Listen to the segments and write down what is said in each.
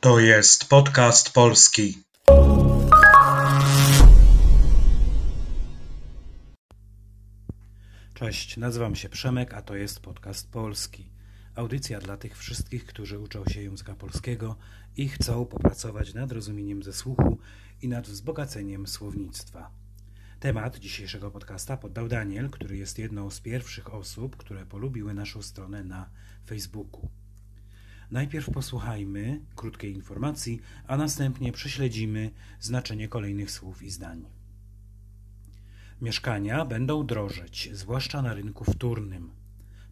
To jest podcast polski. Cześć, nazywam się Przemek, a to jest podcast polski. Audycja dla tych wszystkich, którzy uczą się języka polskiego i chcą popracować nad rozumieniem ze słuchu i nad wzbogaceniem słownictwa. Temat dzisiejszego podcasta poddał Daniel, który jest jedną z pierwszych osób, które polubiły naszą stronę na Facebooku. Najpierw posłuchajmy krótkiej informacji, a następnie prześledzimy znaczenie kolejnych słów i zdań. Mieszkania będą drożeć, zwłaszcza na rynku wtórnym.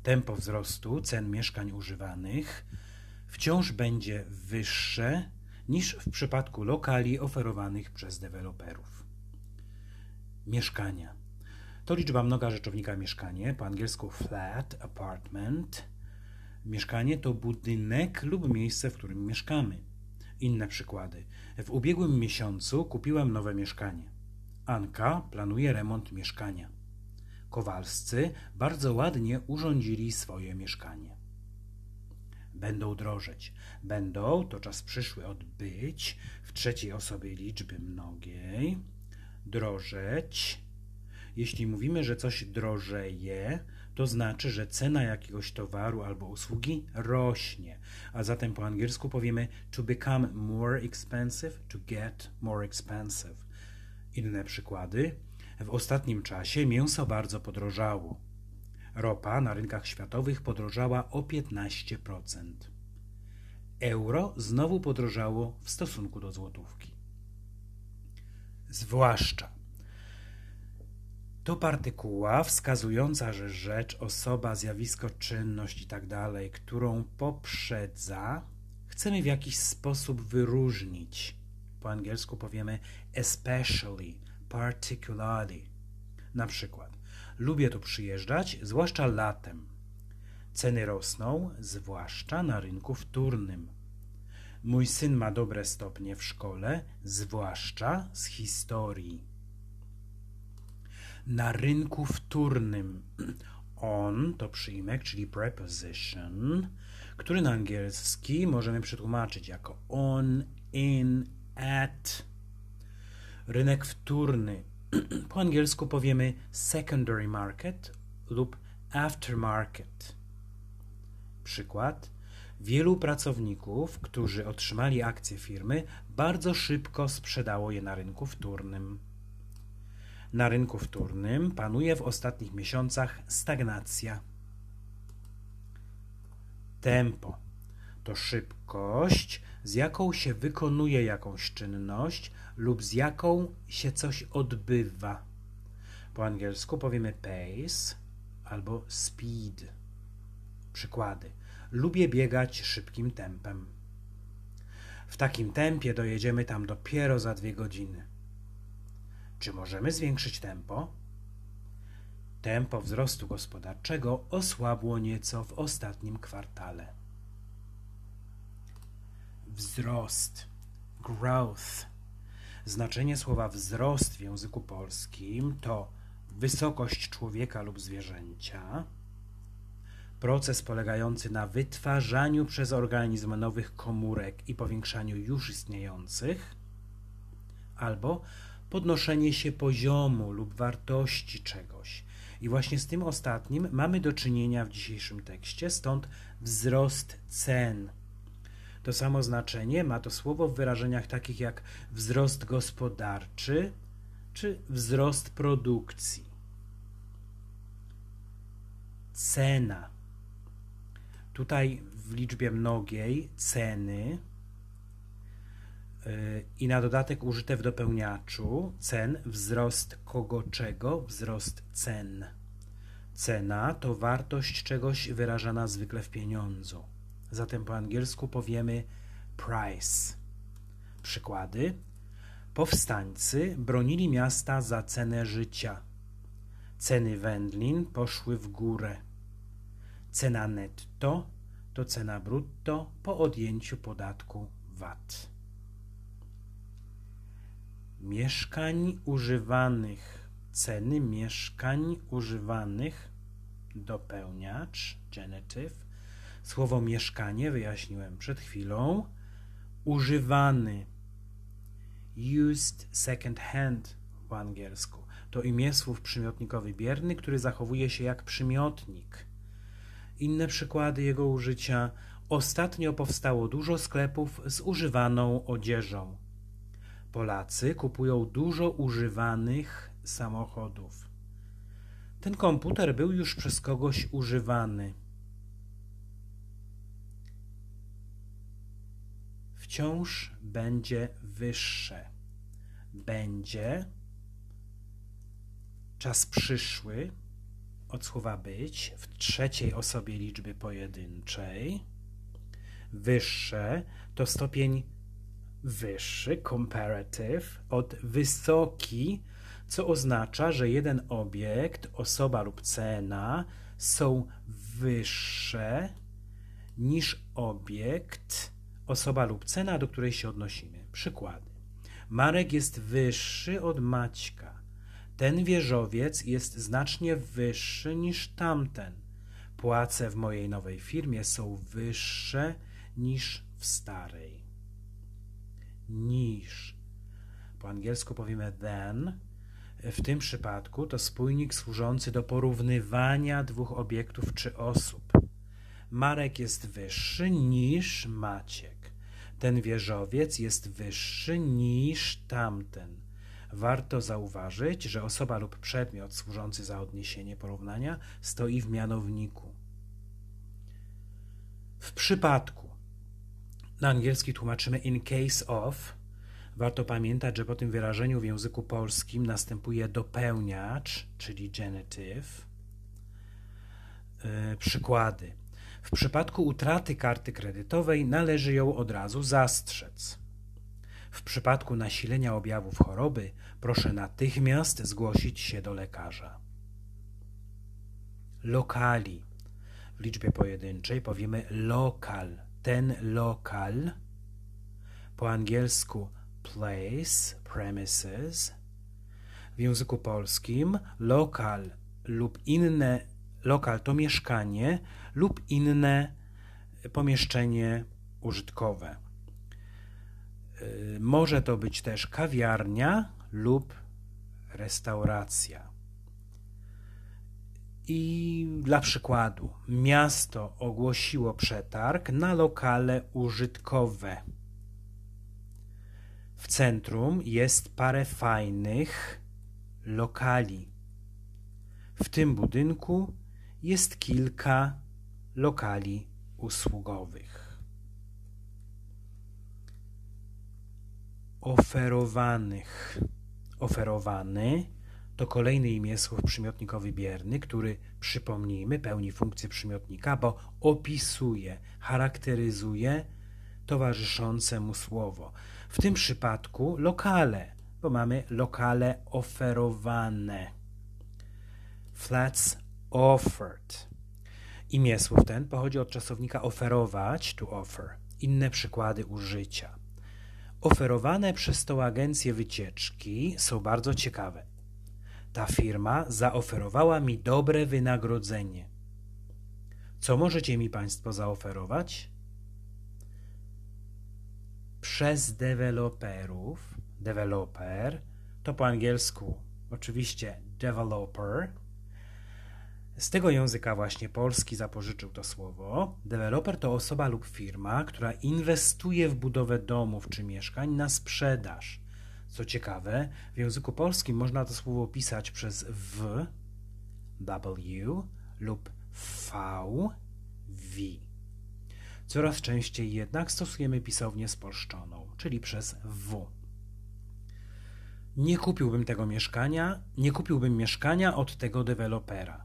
Tempo wzrostu cen mieszkań używanych wciąż będzie wyższe niż w przypadku lokali oferowanych przez deweloperów. Mieszkania to liczba mnoga rzeczownika mieszkanie, po angielsku flat, apartment. Mieszkanie to budynek lub miejsce, w którym mieszkamy. Inne przykłady. W ubiegłym miesiącu kupiłem nowe mieszkanie. Anka planuje remont mieszkania. Kowalscy bardzo ładnie urządzili swoje mieszkanie. Będą drożeć. Będą to czas przyszły od być w trzeciej osobie liczby mnogiej. Drożeć. Jeśli mówimy, że coś drożeje, to znaczy, że cena jakiegoś towaru albo usługi rośnie. A zatem po angielsku powiemy to become more expensive, to get more expensive. Inne przykłady. W ostatnim czasie mięso bardzo podrożało. Ropa na rynkach światowych podrożała o 15%. Euro znowu podrożało w stosunku do złotówki. Zwłaszcza. To partykuła wskazująca, że rzecz, osoba, zjawisko, czynność itd., którą poprzedza, chcemy w jakiś sposób wyróżnić. Po angielsku powiemy especially, particularly. Na przykład, lubię tu przyjeżdżać, zwłaszcza latem. Ceny rosną, zwłaszcza na rynku wtórnym. Mój syn ma dobre stopnie w szkole, zwłaszcza z historii. Na rynku wtórnym on to przyjmek, czyli preposition, który na angielski możemy przetłumaczyć jako on, in, at. Rynek wtórny. Po angielsku powiemy secondary market lub aftermarket. Przykład. Wielu pracowników, którzy otrzymali akcje firmy, bardzo szybko sprzedało je na rynku wtórnym. Na rynku wtórnym panuje w ostatnich miesiącach stagnacja. Tempo to szybkość, z jaką się wykonuje jakąś czynność lub z jaką się coś odbywa. Po angielsku powiemy pace albo speed. Przykłady. Lubię biegać szybkim tempem. W takim tempie dojedziemy tam dopiero za dwie godziny. Czy możemy zwiększyć tempo? Tempo wzrostu gospodarczego osłabło nieco w ostatnim kwartale. Wzrost, growth. Znaczenie słowa wzrost w języku polskim to wysokość człowieka lub zwierzęcia, proces polegający na wytwarzaniu przez organizm nowych komórek i powiększaniu już istniejących, albo podnoszenie się poziomu lub wartości czegoś. I właśnie z tym ostatnim mamy do czynienia w dzisiejszym tekście, stąd wzrost cen. To samo znaczenie ma to słowo w wyrażeniach takich jak wzrost gospodarczy czy wzrost produkcji. Cena. Tutaj w liczbie mnogiej ceny i na dodatek użyte w dopełniaczu cen wzrost kogo czego, wzrost cen. Cena to wartość czegoś wyrażana zwykle w pieniądzu. Zatem po angielsku powiemy price. Przykłady. Powstańcy bronili miasta za cenę życia. Ceny wędlin poszły w górę. Cena netto to cena brutto po odjęciu podatku VAT mieszkań używanych, ceny mieszkań używanych, dopełniacz, genitive. Słowo mieszkanie wyjaśniłem przed chwilą. Używany. Used second hand po angielsku. To imię słów przymiotnikowy bierny, który zachowuje się jak przymiotnik. Inne przykłady jego użycia. Ostatnio powstało dużo sklepów z używaną odzieżą. Polacy kupują dużo używanych samochodów. Ten komputer był już przez kogoś używany. Wciąż będzie wyższe. Będzie czas przyszły od słowa być w trzeciej osobie liczby pojedynczej. Wyższe to stopień wyższy, comparative, od wysoki, co oznacza, że jeden obiekt, osoba lub cena są wyższe niż obiekt, osoba lub cena, do której się odnosimy. Przykłady. Marek jest wyższy od Maćka. Ten wieżowiec jest znacznie wyższy niż tamten. Płace w mojej nowej firmie są wyższe niż w starej. Niż. Po angielsku powiemy than. W tym przypadku to spójnik służący do porównywania dwóch obiektów czy osób. Marek jest wyższy niż Maciek. Ten wieżowiec jest wyższy niż tamten. Warto zauważyć, że osoba lub przedmiot służący za odniesienie porównania stoi w mianowniku. W przypadku na angielski tłumaczymy in case of. Warto pamiętać, że po tym wyrażeniu w języku polskim następuje dopełniacz, czyli genitive. Yy, przykłady. W przypadku utraty karty kredytowej należy ją od razu zastrzec. W przypadku nasilenia objawów choroby proszę natychmiast zgłosić się do lekarza. Lokali. W liczbie pojedynczej powiemy lokal. Ten lokal. Po angielsku place, premises. W języku polskim lokal lub inne lokal to mieszkanie lub inne pomieszczenie użytkowe. Y, może to być też kawiarnia lub restauracja. I dla przykładu, miasto ogłosiło przetarg na lokale użytkowe. W centrum jest parę fajnych lokali. W tym budynku jest kilka lokali usługowych. Oferowanych. Oferowany to kolejny imię słów przymiotnikowy bierny, który, przypomnijmy, pełni funkcję przymiotnika, bo opisuje, charakteryzuje towarzyszące mu słowo. W tym przypadku lokale, bo mamy lokale oferowane. Flats offered. Imię słów ten pochodzi od czasownika oferować, to offer. Inne przykłady użycia. Oferowane przez tą agencję wycieczki są bardzo ciekawe. Ta firma zaoferowała mi dobre wynagrodzenie. Co możecie mi Państwo zaoferować? Przez deweloperów, developer to po angielsku oczywiście developer, z tego języka właśnie polski zapożyczył to słowo. Deweloper to osoba lub firma, która inwestuje w budowę domów czy mieszkań na sprzedaż. Co ciekawe, w języku polskim można to słowo pisać przez w, w lub v, v. Coraz częściej jednak stosujemy pisownię spolszczoną, czyli przez w. Nie kupiłbym tego mieszkania, nie kupiłbym mieszkania od tego dewelopera.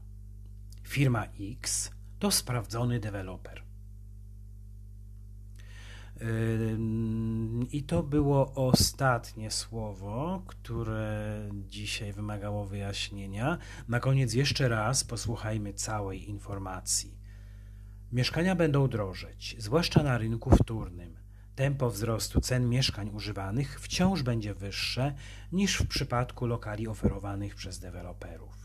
Firma X to sprawdzony deweloper. I to było ostatnie słowo, które dzisiaj wymagało wyjaśnienia. Na koniec jeszcze raz posłuchajmy całej informacji. Mieszkania będą drożeć, zwłaszcza na rynku wtórnym. Tempo wzrostu cen mieszkań używanych wciąż będzie wyższe niż w przypadku lokali oferowanych przez deweloperów.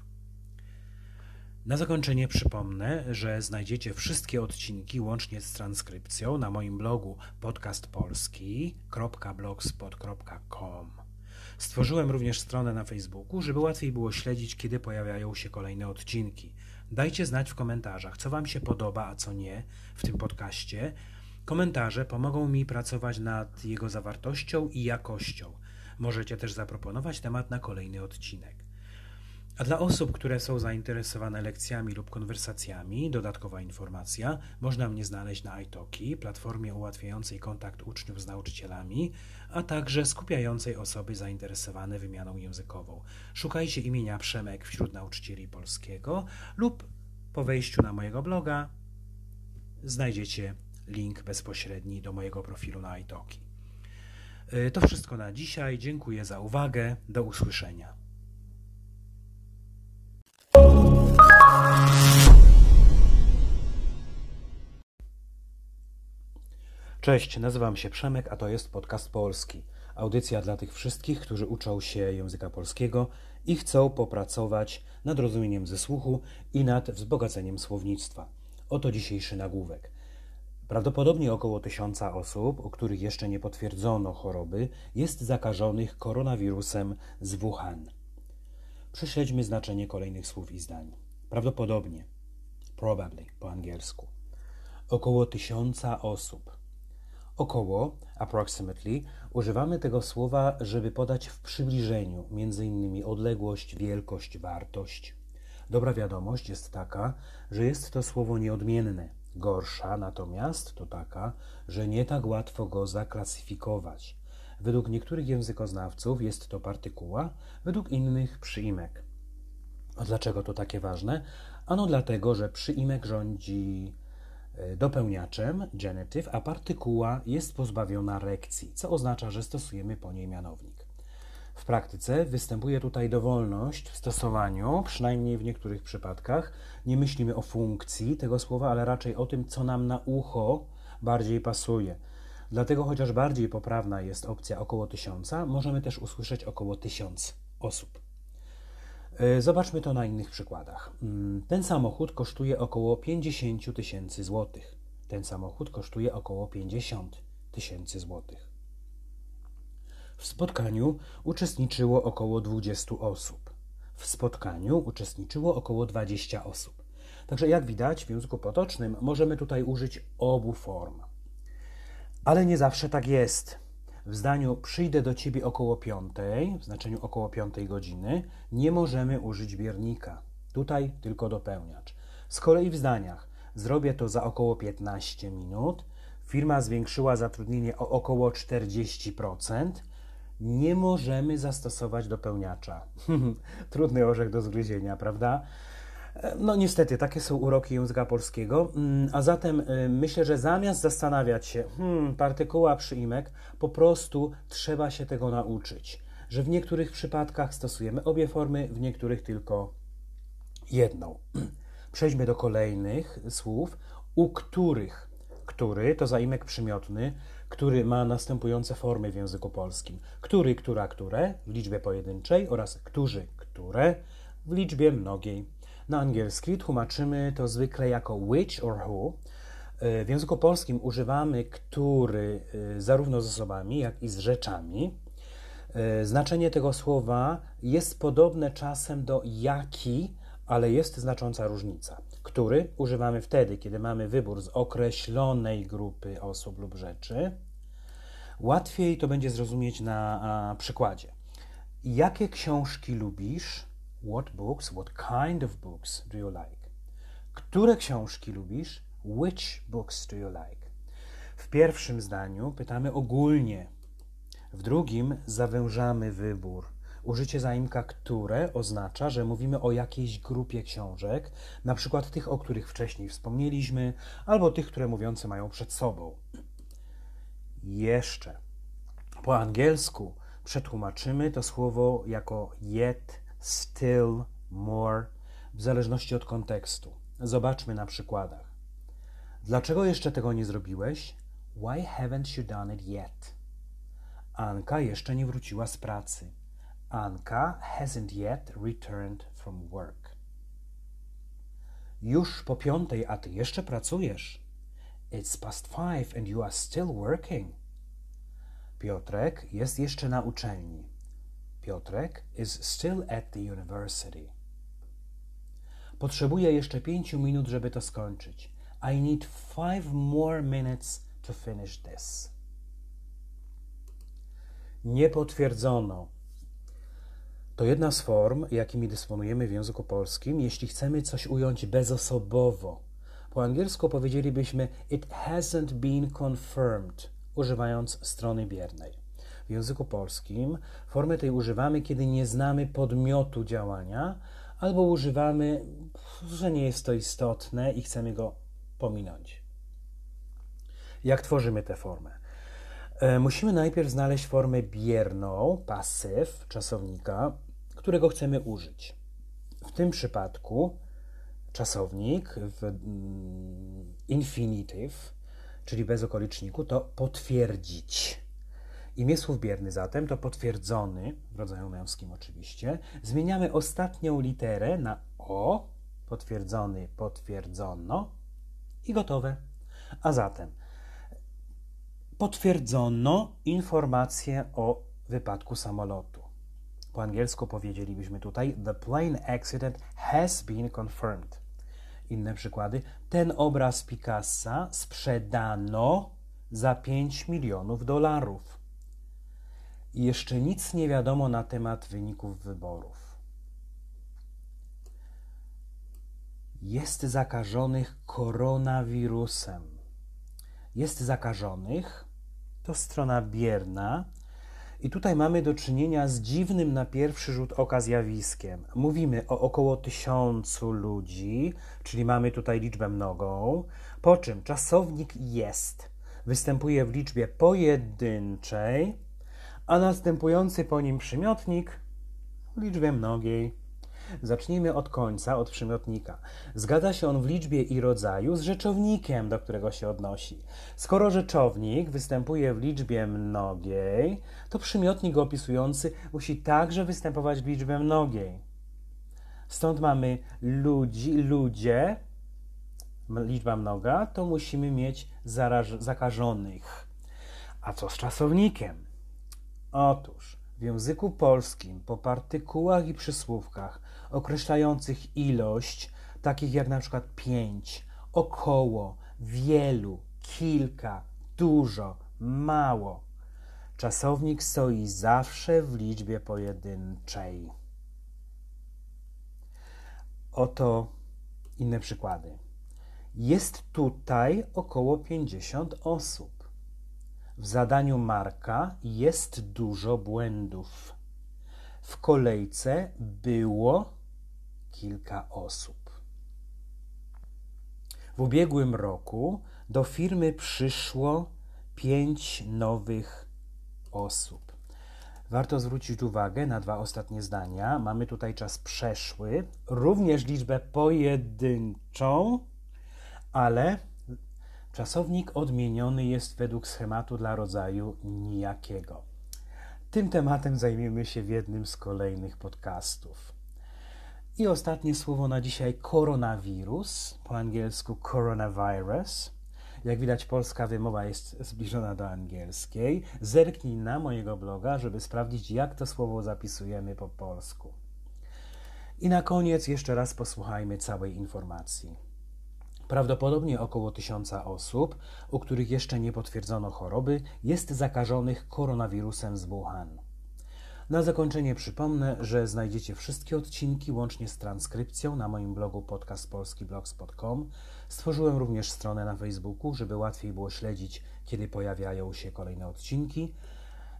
Na zakończenie przypomnę, że znajdziecie wszystkie odcinki łącznie z transkrypcją na moim blogu podcastpolski.blogspot.com. Stworzyłem również stronę na Facebooku, żeby łatwiej było śledzić, kiedy pojawiają się kolejne odcinki. Dajcie znać w komentarzach, co Wam się podoba, a co nie w tym podcaście. Komentarze pomogą mi pracować nad jego zawartością i jakością. Możecie też zaproponować temat na kolejny odcinek. A dla osób, które są zainteresowane lekcjami lub konwersacjami, dodatkowa informacja, można mnie znaleźć na iTalki, platformie ułatwiającej kontakt uczniów z nauczycielami, a także skupiającej osoby zainteresowane wymianą językową. Szukajcie imienia Przemek wśród nauczycieli polskiego lub po wejściu na mojego bloga znajdziecie link bezpośredni do mojego profilu na iTalki. Y, to wszystko na dzisiaj. Dziękuję za uwagę. Do usłyszenia. Cześć, nazywam się Przemek, a to jest podcast polski. Audycja dla tych wszystkich, którzy uczą się języka polskiego i chcą popracować nad rozumieniem ze słuchu i nad wzbogaceniem słownictwa. Oto dzisiejszy nagłówek. Prawdopodobnie około tysiąca osób, u których jeszcze nie potwierdzono choroby, jest zakażonych koronawirusem z Wuhan. Prześledźmy znaczenie kolejnych słów i zdań. Prawdopodobnie, probably po angielsku. Około tysiąca osób. Około, approximately, używamy tego słowa, żeby podać w przybliżeniu, innymi odległość, wielkość, wartość. Dobra wiadomość jest taka, że jest to słowo nieodmienne. Gorsza natomiast to taka, że nie tak łatwo go zaklasyfikować. Według niektórych językoznawców jest to partykuła, według innych przyimek. A dlaczego to takie ważne? Ano dlatego, że przyimek rządzi e, dopełniaczem, genitive, a partykuła jest pozbawiona rekcji, co oznacza, że stosujemy po niej mianownik. W praktyce występuje tutaj dowolność w stosowaniu, przynajmniej w niektórych przypadkach. Nie myślimy o funkcji tego słowa, ale raczej o tym, co nam na ucho bardziej pasuje. Dlatego, chociaż bardziej poprawna jest opcja około tysiąca, możemy też usłyszeć około tysiąc osób. E, zobaczmy to na innych przykładach. Mm, ten samochód kosztuje około 50 tysięcy złotych. Ten samochód kosztuje około 50 tysięcy złotych. W spotkaniu uczestniczyło około 20 osób. W spotkaniu uczestniczyło około 20 osób. Także jak widać w języku potocznym możemy tutaj użyć obu form. Ale nie zawsze tak jest. W zdaniu przyjdę do ciebie około piątej, w znaczeniu około piątej godziny, nie możemy użyć biernika. Tutaj tylko dopełniacz. Z kolei w zdaniach zrobię to za około 15 minut, firma zwiększyła zatrudnienie o około 40%, nie możemy zastosować dopełniacza. Trudny orzech do zgryzienia, prawda? No niestety, takie są uroki języka polskiego, mm, a zatem y, myślę, że zamiast zastanawiać się, hmm, partykuła, przyimek, po prostu trzeba się tego nauczyć, że w niektórych przypadkach stosujemy obie formy, w niektórych tylko jedną. Przejdźmy do kolejnych słów, u których, który to zaimek przymiotny, który ma następujące formy w języku polskim. Który, która, które w liczbie pojedynczej oraz którzy, które w liczbie mnogiej. Na angielski tłumaczymy to zwykle jako which or who. E, w języku polskim używamy który e, zarówno z osobami, jak i z rzeczami. E, znaczenie tego słowa jest podobne czasem do jaki, ale jest znacząca różnica. Który używamy wtedy, kiedy mamy wybór z określonej grupy osób lub rzeczy. Łatwiej to będzie zrozumieć na przykładzie. Jakie książki lubisz? What books, what kind of books do you like? Które książki lubisz? Which books do you like? W pierwszym zdaniu pytamy ogólnie. W drugim zawężamy wybór. Użycie zaimka które oznacza, że mówimy o jakiejś grupie książek, na przykład tych, o których wcześniej wspomnieliśmy, albo tych, które mówiący mają przed sobą. Jeszcze. Po angielsku przetłumaczymy to słowo jako yet, still, more, w zależności od kontekstu. Zobaczmy na przykładach. Dlaczego jeszcze tego nie zrobiłeś? Why haven't you done it yet? Anka jeszcze nie wróciła z pracy. Anka hasn't yet returned from work. Już po piątej, a ty jeszcze pracujesz. It's past five and you are still working. Piotrek jest jeszcze na uczelni. Piotrek is still at the university. Potrzebuję jeszcze pięciu minut, żeby to skończyć. I need five more minutes to finish this. Nie potwierdzono. To jedna z form, jakimi dysponujemy w języku polskim, jeśli chcemy coś ująć bezosobowo. Po angielsku powiedzielibyśmy it hasn't been confirmed, używając strony biernej. W języku polskim formę tej używamy, kiedy nie znamy podmiotu działania, albo używamy, że nie jest to istotne i chcemy go pominąć. Jak tworzymy tę formę? E, musimy najpierw znaleźć formę bierną, pasyw czasownika, którego chcemy użyć. W tym przypadku czasownik w mm, infinitive, czyli bez okoliczniku, to potwierdzić. Imię słów bierny zatem to potwierdzony, w rodzaju męskim oczywiście. Zmieniamy ostatnią literę na o, potwierdzony, potwierdzono i gotowe. A zatem potwierdzono informację o wypadku samolotu. Po angielsku powiedzielibyśmy tutaj The plane accident has been confirmed. Inne przykłady. Ten obraz Picassa sprzedano za 5 milionów dolarów. Jeszcze nic nie wiadomo na temat wyników wyborów. Jest zakażonych koronawirusem. Jest zakażonych to strona bierna. I tutaj mamy do czynienia z dziwnym na pierwszy rzut oka zjawiskiem. Mówimy o około tysiącu ludzi, czyli mamy tutaj liczbę mnogą, po czym czasownik jest występuje w liczbie pojedynczej, a następujący po nim przymiotnik w liczbie mnogiej. Zacznijmy od końca, od przymiotnika. Zgadza się on w liczbie i rodzaju z rzeczownikiem, do którego się odnosi. Skoro rzeczownik występuje w liczbie mnogiej, to przymiotnik opisujący musi także występować w liczbie mnogiej. Stąd mamy ludzi, ludzie, liczba mnoga, to musimy mieć zakażonych. A co z czasownikiem? Otóż w języku polskim po partykułach i przysłówkach określających ilość, takich jak na przykład pięć, około, wielu, kilka, dużo, mało, czasownik stoi zawsze w liczbie pojedynczej. Oto inne przykłady. Jest tutaj około 50 osób. W zadaniu Marka jest dużo błędów. W kolejce było kilka osób. W ubiegłym roku do firmy przyszło pięć nowych osób. Warto zwrócić uwagę na dwa ostatnie zdania. Mamy tutaj czas przeszły, również liczbę pojedynczą, ale Czasownik odmieniony jest według schematu dla rodzaju nijakiego. Tym tematem zajmiemy się w jednym z kolejnych podcastów. I ostatnie słowo na dzisiaj koronawirus, po angielsku coronavirus. Jak widać, polska wymowa jest zbliżona do angielskiej. Zerknij na mojego bloga, żeby sprawdzić, jak to słowo zapisujemy po polsku. I na koniec jeszcze raz posłuchajmy całej informacji. Prawdopodobnie około tysiąca osób, u których jeszcze nie potwierdzono choroby, jest zakażonych koronawirusem z Wuhan. Na zakończenie przypomnę, że znajdziecie wszystkie odcinki łącznie z transkrypcją na moim blogu podcastpolskiblogspot.com. Stworzyłem również stronę na Facebooku, żeby łatwiej było śledzić, kiedy pojawiają się kolejne odcinki.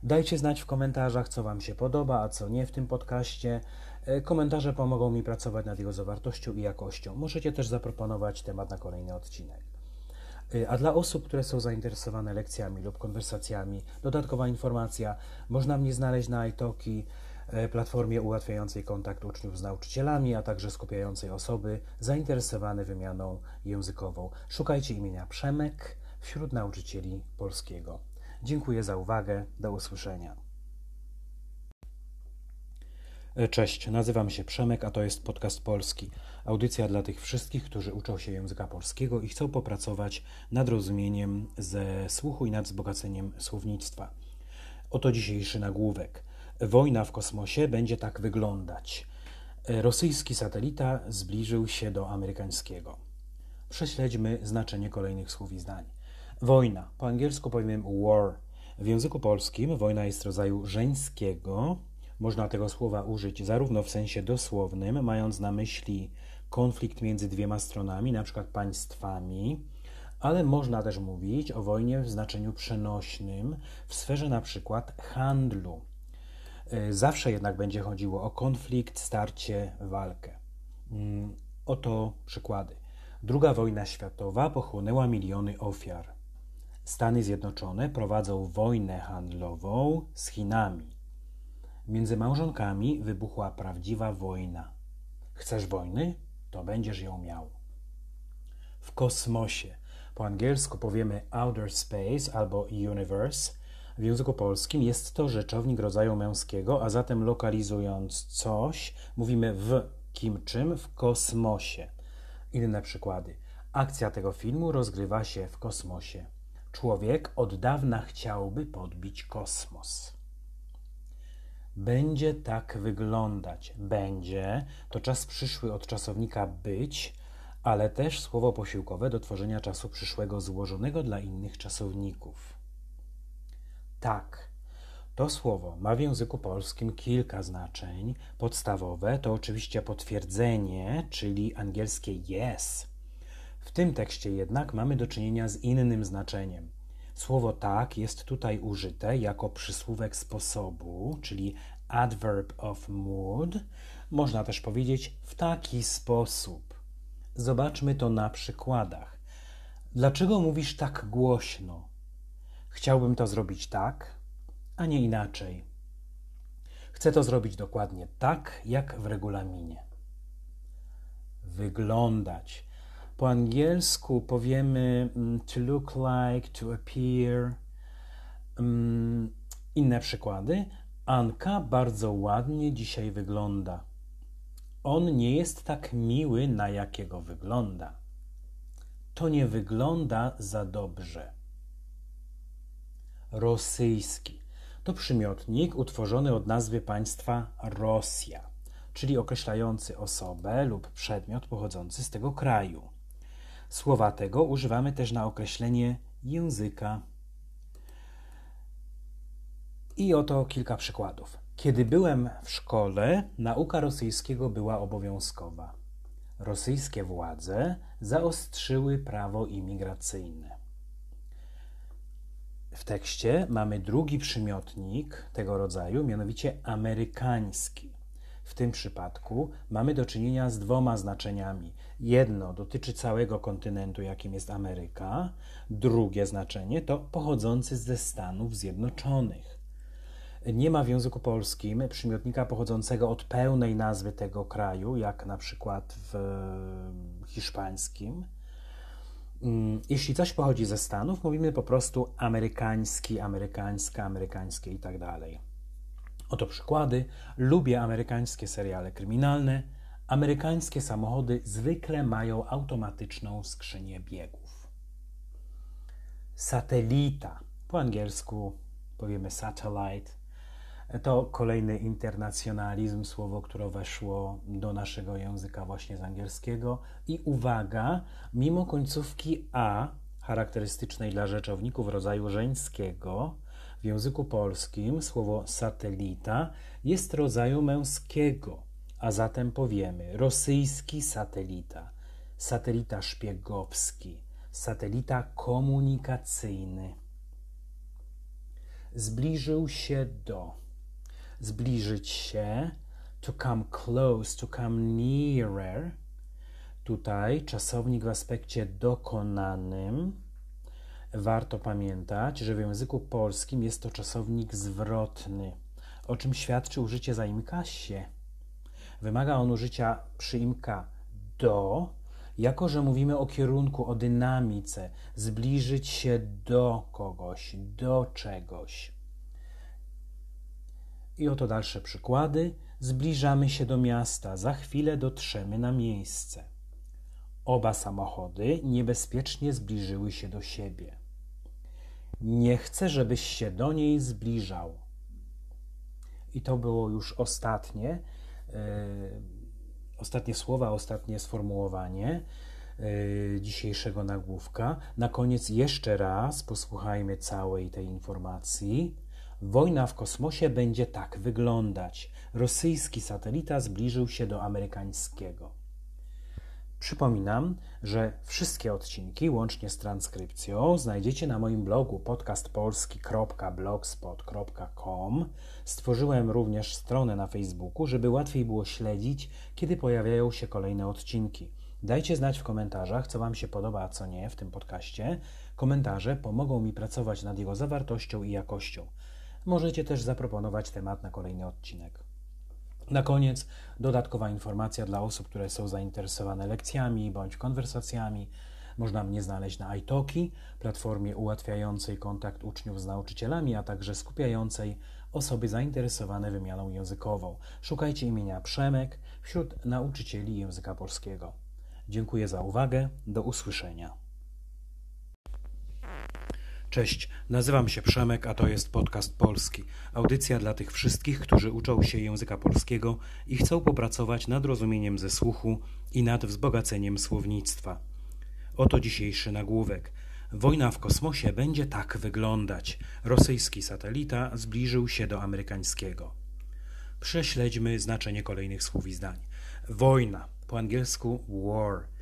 Dajcie znać w komentarzach, co Wam się podoba, a co nie w tym podcaście. E, komentarze pomogą mi pracować nad jego zawartością i jakością. Możecie też zaproponować temat na kolejny odcinek. E, a dla osób, które są zainteresowane lekcjami lub konwersacjami, dodatkowa informacja, można mnie znaleźć na iTalki, e, platformie ułatwiającej kontakt uczniów z nauczycielami, a także skupiającej osoby zainteresowane wymianą językową. Szukajcie imienia Przemek wśród nauczycieli polskiego. Dziękuję za uwagę. Do usłyszenia. E, cześć, nazywam się Przemek, a to jest podcast polski. Audycja dla tych wszystkich, którzy uczą się języka polskiego i chcą popracować nad rozumieniem ze słuchu i nad wzbogaceniem słownictwa. Oto dzisiejszy nagłówek. Wojna w kosmosie będzie tak wyglądać. E, rosyjski satelita zbliżył się do amerykańskiego. Prześledźmy znaczenie kolejnych słów i zdań. Wojna. Po angielsku powiem war. W języku polskim wojna jest rodzaju żeńskiego, można tego słowa użyć zarówno w sensie dosłownym, mając na myśli konflikt między dwiema stronami, na przykład państwami, ale można też mówić o wojnie w znaczeniu przenośnym, w sferze na przykład handlu. Y, zawsze jednak będzie chodziło o konflikt, starcie, walkę. Mm, oto przykłady. Druga wojna światowa pochłonęła miliony ofiar. Stany Zjednoczone prowadzą wojnę handlową z Chinami. Między małżonkami wybuchła prawdziwa wojna. Chcesz wojny? To będziesz ją miał. W kosmosie. Po angielsku powiemy outer space albo universe. W języku polskim jest to rzeczownik rodzaju męskiego, a zatem lokalizując coś, mówimy w kim czym w kosmosie. Inne przykłady. Akcja tego filmu rozgrywa się w kosmosie. Człowiek od dawna chciałby podbić kosmos. Będzie tak wyglądać. Będzie to czas przyszły od czasownika być, ale też słowo posiłkowe do tworzenia czasu przyszłego złożonego dla innych czasowników. Tak. To słowo ma w języku polskim kilka znaczeń. Podstawowe to oczywiście potwierdzenie, czyli angielskie yes. W tym tekście jednak mamy do czynienia z innym znaczeniem. Słowo tak jest tutaj użyte jako przysłówek sposobu, czyli adverb of mood. Można też powiedzieć w taki sposób. Zobaczmy to na przykładach. Dlaczego mówisz tak głośno? Chciałbym to zrobić tak, a nie inaczej. Chcę to zrobić dokładnie tak, jak w regulaminie. Wyglądać po angielsku powiemy mm, to look like, to appear. Mm, inne przykłady. Anka bardzo ładnie dzisiaj wygląda. On nie jest tak miły, na jakiego wygląda. To nie wygląda za dobrze. Rosyjski to przymiotnik utworzony od nazwy państwa Rosja, czyli określający osobę lub przedmiot pochodzący z tego kraju. Słowa tego używamy też na określenie języka. I oto kilka przykładów. Kiedy byłem w szkole, nauka rosyjskiego była obowiązkowa. Rosyjskie władze zaostrzyły prawo imigracyjne. W tekście mamy drugi przymiotnik tego rodzaju, mianowicie amerykański. W tym przypadku mamy do czynienia z dwoma znaczeniami. Jedno dotyczy całego kontynentu, jakim jest Ameryka, drugie znaczenie to pochodzący ze Stanów Zjednoczonych. Nie ma w języku polskim przymiotnika pochodzącego od pełnej nazwy tego kraju, jak na przykład w hiszpańskim. Mm, jeśli coś pochodzi ze Stanów, mówimy po prostu amerykański, amerykańska, amerykańskie i tak dalej. Oto przykłady. Lubię amerykańskie seriale kryminalne. Amerykańskie samochody zwykle mają automatyczną skrzynię biegów. Satelita, po angielsku powiemy satellite, to kolejny internacjonalizm, słowo, które weszło do naszego języka właśnie z angielskiego. I uwaga, mimo końcówki a, charakterystycznej dla rzeczowników rodzaju żeńskiego, w języku polskim słowo satelita jest rodzaju męskiego, a zatem powiemy rosyjski satelita, satelita szpiegowski, satelita komunikacyjny. Zbliżył się do. Zbliżyć się, to come close, to come nearer. Tutaj czasownik w aspekcie dokonanym Warto pamiętać, że w języku polskim jest to czasownik zwrotny, o czym świadczy użycie zaimka się. Wymaga on użycia przyimka do, jako że mówimy o kierunku, o dynamice, zbliżyć się do kogoś, do czegoś. I oto dalsze przykłady. Zbliżamy się do miasta, za chwilę dotrzemy na miejsce. Oba samochody niebezpiecznie zbliżyły się do siebie. Nie chcę, żebyś się do niej zbliżał. I to było już ostatnie, ostatnie słowa, ostatnie sformułowanie yy, dzisiejszego nagłówka. Na koniec jeszcze raz posłuchajmy całej tej informacji. Wojna w kosmosie będzie tak wyglądać. Rosyjski satelita zbliżył się do amerykańskiego. Przypominam, że wszystkie odcinki, łącznie z transkrypcją, znajdziecie na moim blogu podcastpolski.blogspot.com. Stworzyłem również stronę na Facebooku, żeby łatwiej było śledzić, kiedy pojawiają się kolejne odcinki. Dajcie znać w komentarzach, co Wam się podoba, a co nie w tym podcaście. Komentarze pomogą mi pracować nad jego zawartością i jakością. Możecie też zaproponować temat na kolejny odcinek. Na koniec dodatkowa informacja dla osób, które są zainteresowane lekcjami bądź konwersacjami. Można mnie znaleźć na iTalki, platformie ułatwiającej kontakt uczniów z nauczycielami, a także skupiającej osoby zainteresowane wymianą językową. Szukajcie imienia Przemek wśród nauczycieli języka polskiego. Dziękuję za uwagę. Do usłyszenia. Cześć, nazywam się Przemek, a to jest podcast polski. Audycja dla tych wszystkich, którzy uczą się języka polskiego i chcą popracować nad rozumieniem ze słuchu i nad wzbogaceniem słownictwa. Oto dzisiejszy nagłówek. Wojna w kosmosie będzie tak wyglądać. Rosyjski satelita zbliżył się do amerykańskiego. Prześledźmy znaczenie kolejnych słów i zdań. Wojna, po angielsku war.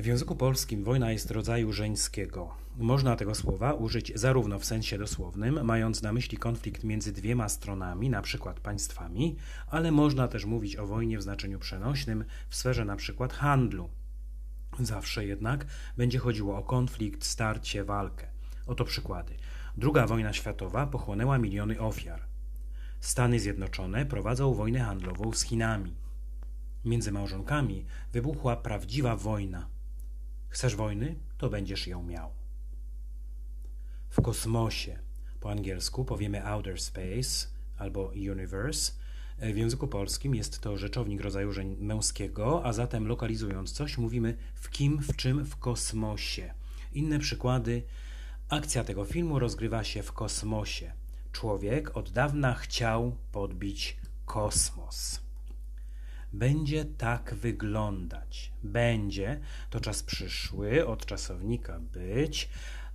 W języku polskim wojna jest rodzaju żeńskiego. Można tego słowa użyć zarówno w sensie dosłownym, mając na myśli konflikt między dwiema stronami, na przykład państwami, ale można też mówić o wojnie w znaczeniu przenośnym w sferze na przykład handlu. Zawsze jednak będzie chodziło o konflikt, starcie, walkę. Oto przykłady. Druga wojna światowa pochłonęła miliony ofiar. Stany Zjednoczone prowadzą wojnę handlową z Chinami. Między małżonkami wybuchła prawdziwa wojna. Chcesz wojny? To będziesz ją miał. W kosmosie, po angielsku powiemy outer space albo universe. W języku polskim jest to rzeczownik rodzaju męskiego, a zatem lokalizując coś mówimy w kim, w czym, w kosmosie. Inne przykłady. Akcja tego filmu rozgrywa się w kosmosie. Człowiek od dawna chciał podbić kosmos. Będzie tak wyglądać. Będzie to czas przyszły od czasownika być,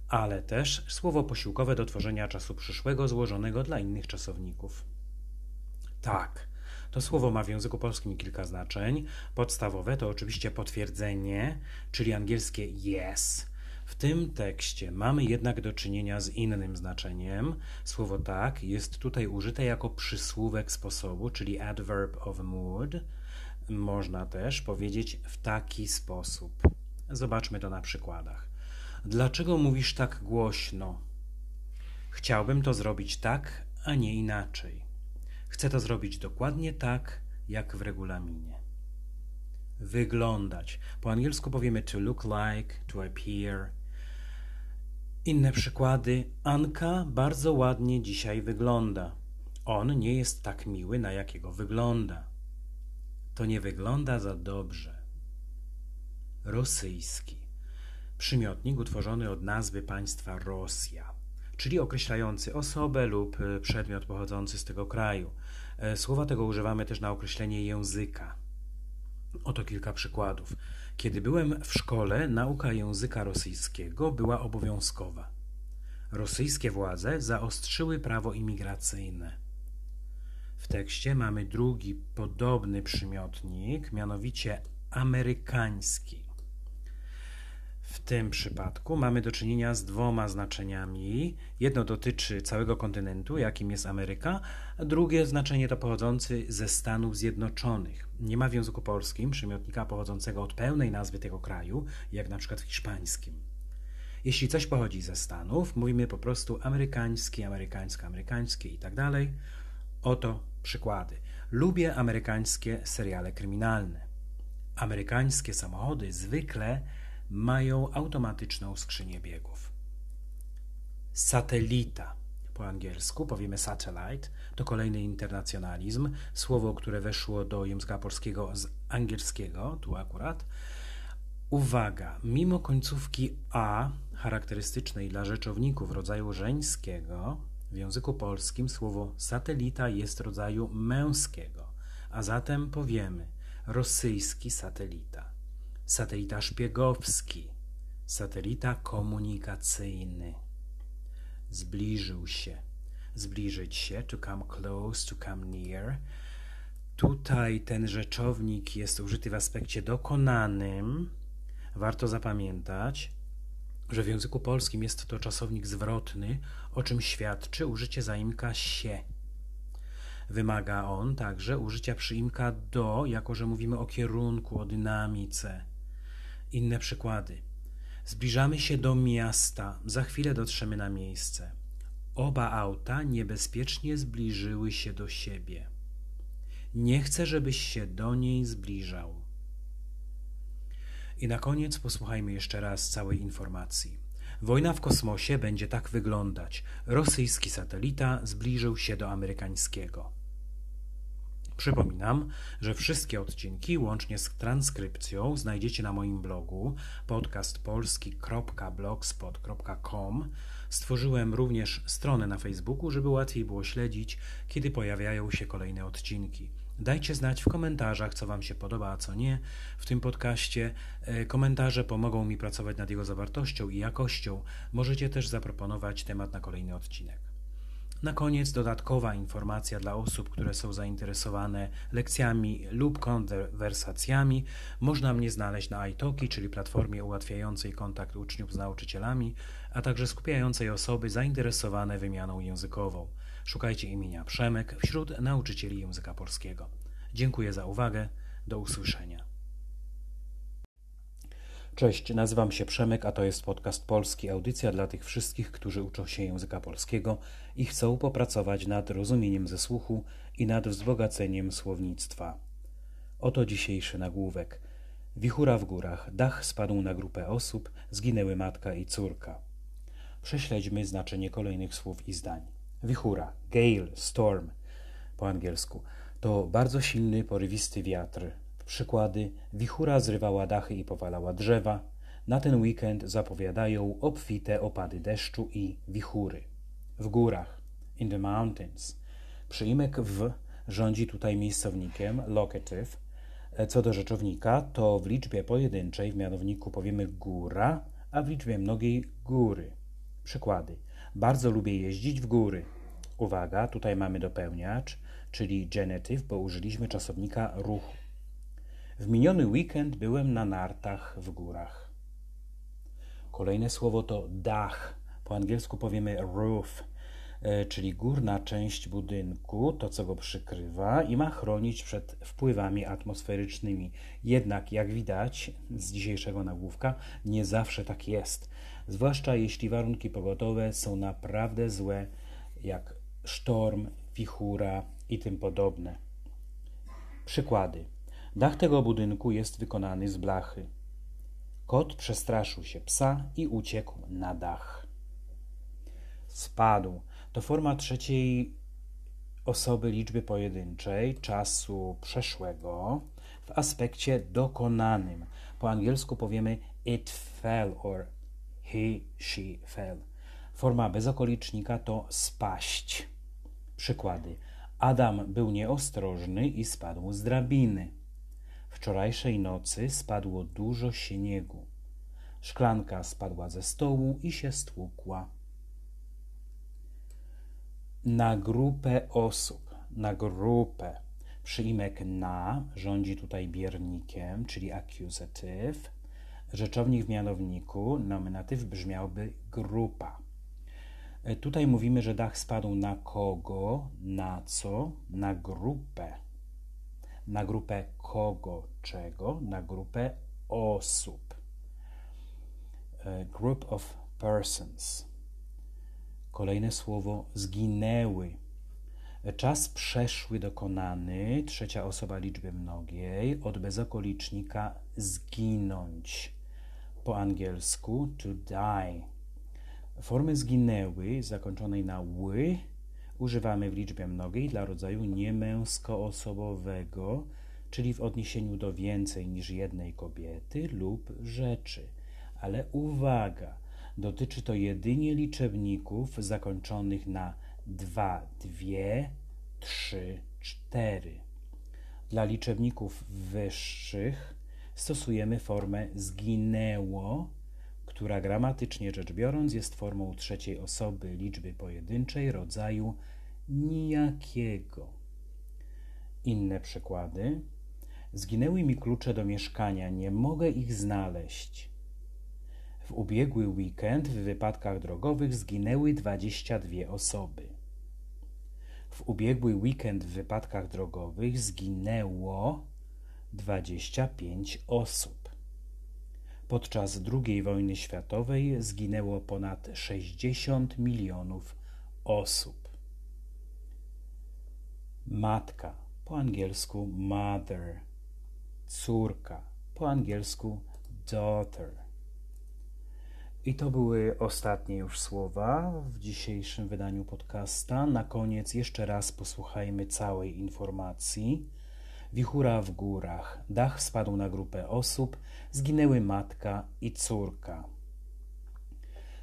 ale też słowo posiłkowe do tworzenia czasu przyszłego złożonego dla innych czasowników. Tak, to słowo ma w języku polskim kilka znaczeń. Podstawowe to oczywiście potwierdzenie, czyli angielskie yes. W tym tekście mamy jednak do czynienia z innym znaczeniem. Słowo tak jest tutaj użyte jako przysłówek sposobu, czyli adverb of mood. Można też powiedzieć w taki sposób. Zobaczmy to na przykładach. Dlaczego mówisz tak głośno? Chciałbym to zrobić tak, a nie inaczej. Chcę to zrobić dokładnie tak, jak w regulaminie. Wyglądać. Po angielsku powiemy to look like, to appear. Inne przykłady. Anka bardzo ładnie dzisiaj wygląda. On nie jest tak miły, na jakiego wygląda. To nie wygląda za dobrze. Rosyjski przymiotnik utworzony od nazwy państwa Rosja, czyli określający osobę lub e, przedmiot pochodzący z tego kraju. E, słowa tego używamy też na określenie języka. Oto kilka przykładów. Kiedy byłem w szkole, nauka języka rosyjskiego była obowiązkowa. Rosyjskie władze zaostrzyły prawo imigracyjne. W tekście mamy drugi podobny przymiotnik, mianowicie amerykański. W tym przypadku mamy do czynienia z dwoma znaczeniami. Jedno dotyczy całego kontynentu, jakim jest Ameryka, a drugie znaczenie to pochodzący ze Stanów Zjednoczonych. Nie ma w języku polskim przymiotnika pochodzącego od pełnej nazwy tego kraju, jak na przykład w hiszpańskim. Jeśli coś pochodzi ze Stanów, mówimy po prostu amerykański, amerykańsko, amerykańskie i tak dalej. Oto przykłady. Lubię amerykańskie seriale kryminalne. Amerykańskie samochody zwykle mają automatyczną skrzynię biegów. Satelita. po angielsku, powiemy satellite, to kolejny internacjonalizm, słowo, które weszło do języka polskiego z angielskiego, tu akurat. Uwaga, mimo końcówki a charakterystycznej dla rzeczowników rodzaju żeńskiego, w języku polskim słowo satelita jest rodzaju męskiego, a zatem powiemy rosyjski satelita, satelita szpiegowski, satelita komunikacyjny. Zbliżył się, zbliżyć się, to come close, to come near. Tutaj ten rzeczownik jest użyty w aspekcie dokonanym. Warto zapamiętać, że w języku polskim jest to czasownik zwrotny, o czym świadczy użycie zaimka się. Wymaga on także użycia przyimka do, jako że mówimy o kierunku, o dynamice. Inne przykłady. Zbliżamy się do miasta, za chwilę dotrzemy na miejsce. Oba auta niebezpiecznie zbliżyły się do siebie. Nie chcę, żebyś się do niej zbliżał. I na koniec posłuchajmy jeszcze raz całej informacji. Wojna w kosmosie będzie tak wyglądać. Rosyjski satelita zbliżył się do amerykańskiego. Przypominam, że wszystkie odcinki, łącznie z transkrypcją, znajdziecie na moim blogu podcastpolski.blogspot.com. Stworzyłem również stronę na Facebooku, żeby łatwiej było śledzić, kiedy pojawiają się kolejne odcinki. Dajcie znać w komentarzach, co Wam się podoba, a co nie w tym podcaście. E, komentarze pomogą mi pracować nad jego zawartością i jakością. Możecie też zaproponować temat na kolejny odcinek. Na koniec dodatkowa informacja dla osób, które są zainteresowane lekcjami lub konwersacjami. Można mnie znaleźć na iTalki, czyli platformie ułatwiającej kontakt uczniów z nauczycielami, a także skupiającej osoby zainteresowane wymianą językową. Szukajcie imienia Przemek wśród nauczycieli języka polskiego. Dziękuję za uwagę. Do usłyszenia. Cześć, nazywam się Przemek, a to jest podcast polski, audycja dla tych wszystkich, którzy uczą się języka polskiego i chcą popracować nad rozumieniem ze słuchu i nad wzbogaceniem słownictwa. Oto dzisiejszy nagłówek. Wichura w górach, dach spadł na grupę osób, zginęły matka i córka. Prześledźmy znaczenie kolejnych słów i zdań. Wichura, gale, storm po angielsku, to bardzo silny, porywisty wiatr. Przykłady: wichura zrywała dachy i powalała drzewa. Na ten weekend zapowiadają obfite opady deszczu i wichury. W górach, in the mountains. Przyimek w rządzi tutaj miejscownikiem, locative. Co do rzeczownika, to w liczbie pojedynczej w mianowniku powiemy góra, a w liczbie mnogiej góry. Przykłady. Bardzo lubię jeździć w góry. Uwaga, tutaj mamy dopełniacz, czyli genitive, bo użyliśmy czasownika ruchu. W miniony weekend byłem na nartach w górach. Kolejne słowo to dach. Po angielsku powiemy roof, e, czyli górna część budynku, to co go przykrywa i ma chronić przed wpływami atmosferycznymi. Jednak, jak widać z dzisiejszego nagłówka, nie zawsze tak jest. Zwłaszcza jeśli warunki pogodowe są naprawdę złe, jak sztorm, wichura i tym podobne. Przykłady. Dach tego budynku jest wykonany z blachy. Kot przestraszył się psa i uciekł na dach. Spadł to forma trzeciej osoby liczby pojedynczej czasu przeszłego w aspekcie dokonanym. Po angielsku powiemy it fell or he, she fell. Forma bezokolicznika to spaść. Przykłady. Adam był nieostrożny i spadł z drabiny. Wczorajszej nocy spadło dużo śniegu. Szklanka spadła ze stołu i się stłukła. Na grupę osób, na grupę. Przyimek na rządzi tutaj biernikiem, czyli accusative. Rzeczownik w mianowniku, nominatyw brzmiałby grupa. E, tutaj mówimy, że dach spadł na kogo, na co, na grupę. Na grupę kogo, czego, na grupę osób. E, group of persons. Kolejne słowo zginęły. E, czas przeszły dokonany, trzecia osoba liczby mnogiej, od bezokolicznika zginąć. Po angielsku to die Formy zginęły zakończonej na ły używamy w liczbie mnogiej dla rodzaju niemęskoosobowego, czyli w odniesieniu do więcej niż jednej kobiety lub rzeczy. Ale uwaga, dotyczy to jedynie liczebników zakończonych na 2, 2, 3, 4. Dla liczebników wyższych stosujemy formę zginęło, która gramatycznie rzecz biorąc jest formą trzeciej osoby liczby pojedynczej rodzaju nijakiego. Inne przykłady. Zginęły mi klucze do mieszkania, nie mogę ich znaleźć. W ubiegły weekend w wypadkach drogowych zginęły 22 osoby. W ubiegły weekend w wypadkach drogowych zginęło 25 osób. Podczas II wojny światowej zginęło ponad 60 milionów osób. Matka, po angielsku mother, córka, po angielsku daughter. I to były ostatnie już słowa w dzisiejszym wydaniu podcasta. Na koniec jeszcze raz posłuchajmy całej informacji. Wichura w górach. Dach spadł na grupę osób. Zginęły matka i córka.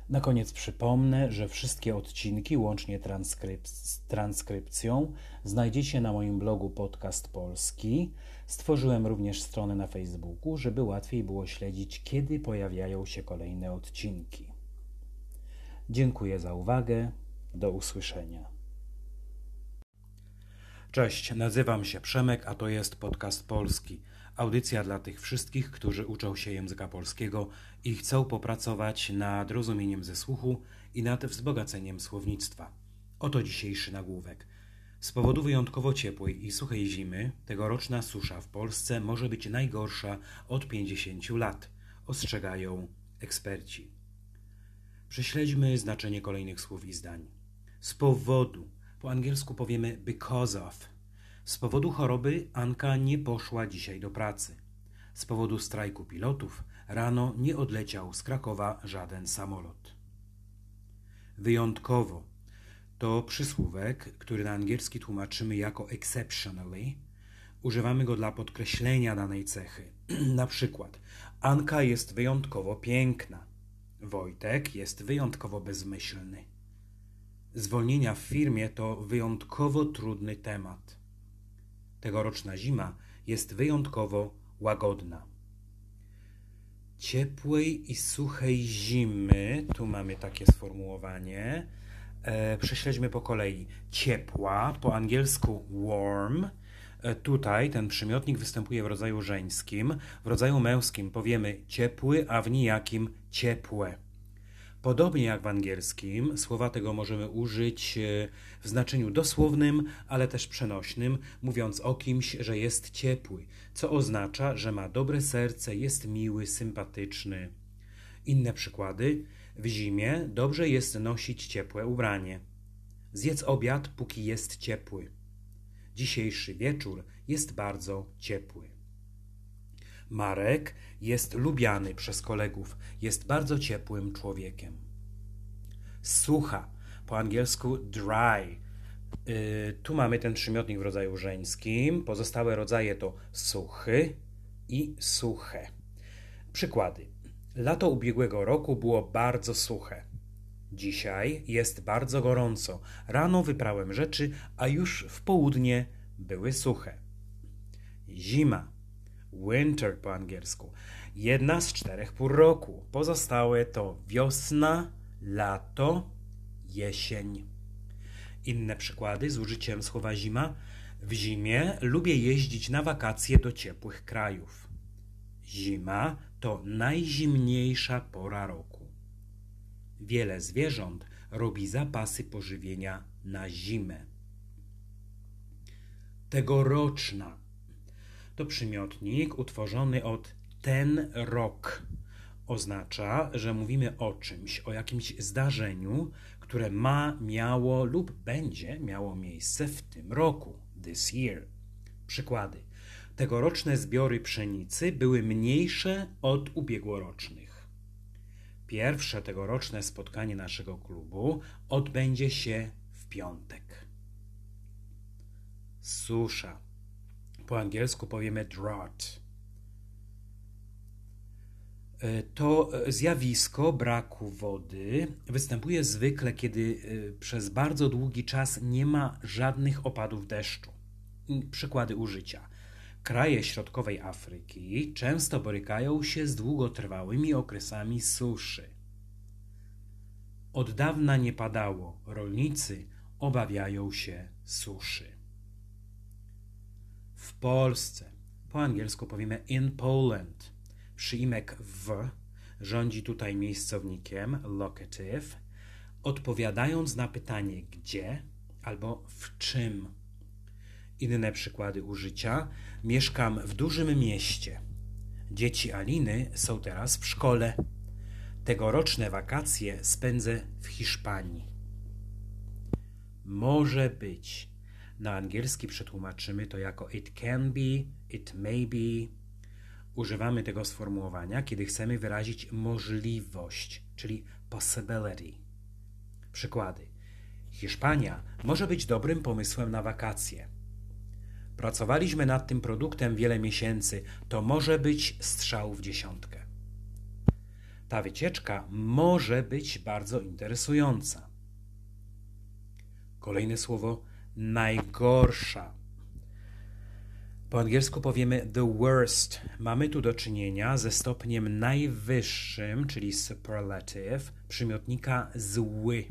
Na koniec przypomnę, że wszystkie odcinki, łącznie transkryp z transkrypcją, znajdziecie na moim blogu Podcast Polski. Stworzyłem również stronę na Facebooku, żeby łatwiej było śledzić, kiedy pojawiają się kolejne odcinki. Dziękuję za uwagę. Do usłyszenia. Cześć, nazywam się Przemek, a to jest Podcast Polski. Audycja dla tych wszystkich, którzy uczą się języka polskiego i chcą popracować nad rozumieniem ze słuchu i nad wzbogaceniem słownictwa. Oto dzisiejszy nagłówek. Z powodu wyjątkowo ciepłej i suchej zimy, tegoroczna susza w Polsce może być najgorsza od 50 lat, ostrzegają eksperci. Prześledźmy znaczenie kolejnych słów i zdań. Z powodu, po angielsku powiemy because of. Z powodu choroby Anka nie poszła dzisiaj do pracy. Z powodu strajku pilotów rano nie odleciał z Krakowa żaden samolot. Wyjątkowo to przysłówek, który na angielski tłumaczymy jako exceptionally. Używamy go dla podkreślenia danej cechy. na przykład Anka jest wyjątkowo piękna. Wojtek jest wyjątkowo bezmyślny. Zwolnienia w firmie to wyjątkowo trudny temat. Tegoroczna zima jest wyjątkowo łagodna. Ciepłej i suchej zimy, tu mamy takie sformułowanie. E, prześledźmy po kolei. Ciepła, po angielsku warm. E, tutaj ten przymiotnik występuje w rodzaju żeńskim. W rodzaju męskim powiemy ciepły, a w nijakim ciepłe. Podobnie jak w angielskim, słowa tego możemy użyć e, w znaczeniu dosłownym, ale też przenośnym, mówiąc o kimś, że jest ciepły, co oznacza, że ma dobre serce, jest miły, sympatyczny. Inne przykłady. W zimie dobrze jest nosić ciepłe ubranie. Zjedz obiad, póki jest ciepły. Dzisiejszy wieczór jest bardzo ciepły. Marek jest lubiany przez kolegów, jest bardzo ciepłym człowiekiem. Sucha, po angielsku dry. Yy, tu mamy ten przymiotnik w rodzaju żeńskim. Pozostałe rodzaje to suchy i suche. Przykłady. Lato ubiegłego roku było bardzo suche. Dzisiaj jest bardzo gorąco. Rano wyprałem rzeczy, a już w południe były suche. Zima winter po angielsku. Jedna z czterech pór roku. Pozostałe to wiosna, lato, jesień. Inne przykłady z użyciem słowa zima. W zimie lubię jeździć na wakacje do ciepłych krajów. Zima to najzimniejsza pora roku. Wiele zwierząt robi zapasy pożywienia na zimę. Tegoroczna to przymiotnik utworzony od ten rok. Oznacza, że mówimy o czymś, o jakimś zdarzeniu, które ma, miało lub będzie miało miejsce w tym roku, this year. Przykłady. Tegoroczne zbiory pszenicy były mniejsze od ubiegłorocznych. Pierwsze tegoroczne spotkanie naszego klubu odbędzie się w piątek. Susza. Po angielsku powiemy drought. E, to zjawisko braku wody występuje zwykle, kiedy e, przez bardzo długi czas nie ma żadnych opadów deszczu. Przykłady użycia. Kraje środkowej Afryki często borykają się z długotrwałymi okresami suszy. Od dawna nie padało, rolnicy obawiają się suszy. Polsce, po angielsku powiemy in Poland, przyimek w rządzi tutaj miejscownikiem locative, odpowiadając na pytanie gdzie albo w czym. Inne przykłady użycia. Mieszkam w dużym mieście. Dzieci Aliny są teraz w szkole. Tegoroczne wakacje spędzę w Hiszpanii. Może być. Na angielski przetłumaczymy to jako it can be, it may be. Używamy tego sformułowania, kiedy chcemy wyrazić możliwość, czyli possibility. Przykłady. Hiszpania może być dobrym pomysłem na wakacje. Pracowaliśmy nad tym produktem wiele miesięcy. To może być strzał w dziesiątkę. Ta wycieczka może być bardzo interesująca. Kolejne słowo najgorsza. Po angielsku powiemy the worst. Mamy tu do czynienia ze stopniem najwyższym, czyli superlative, przymiotnika zły.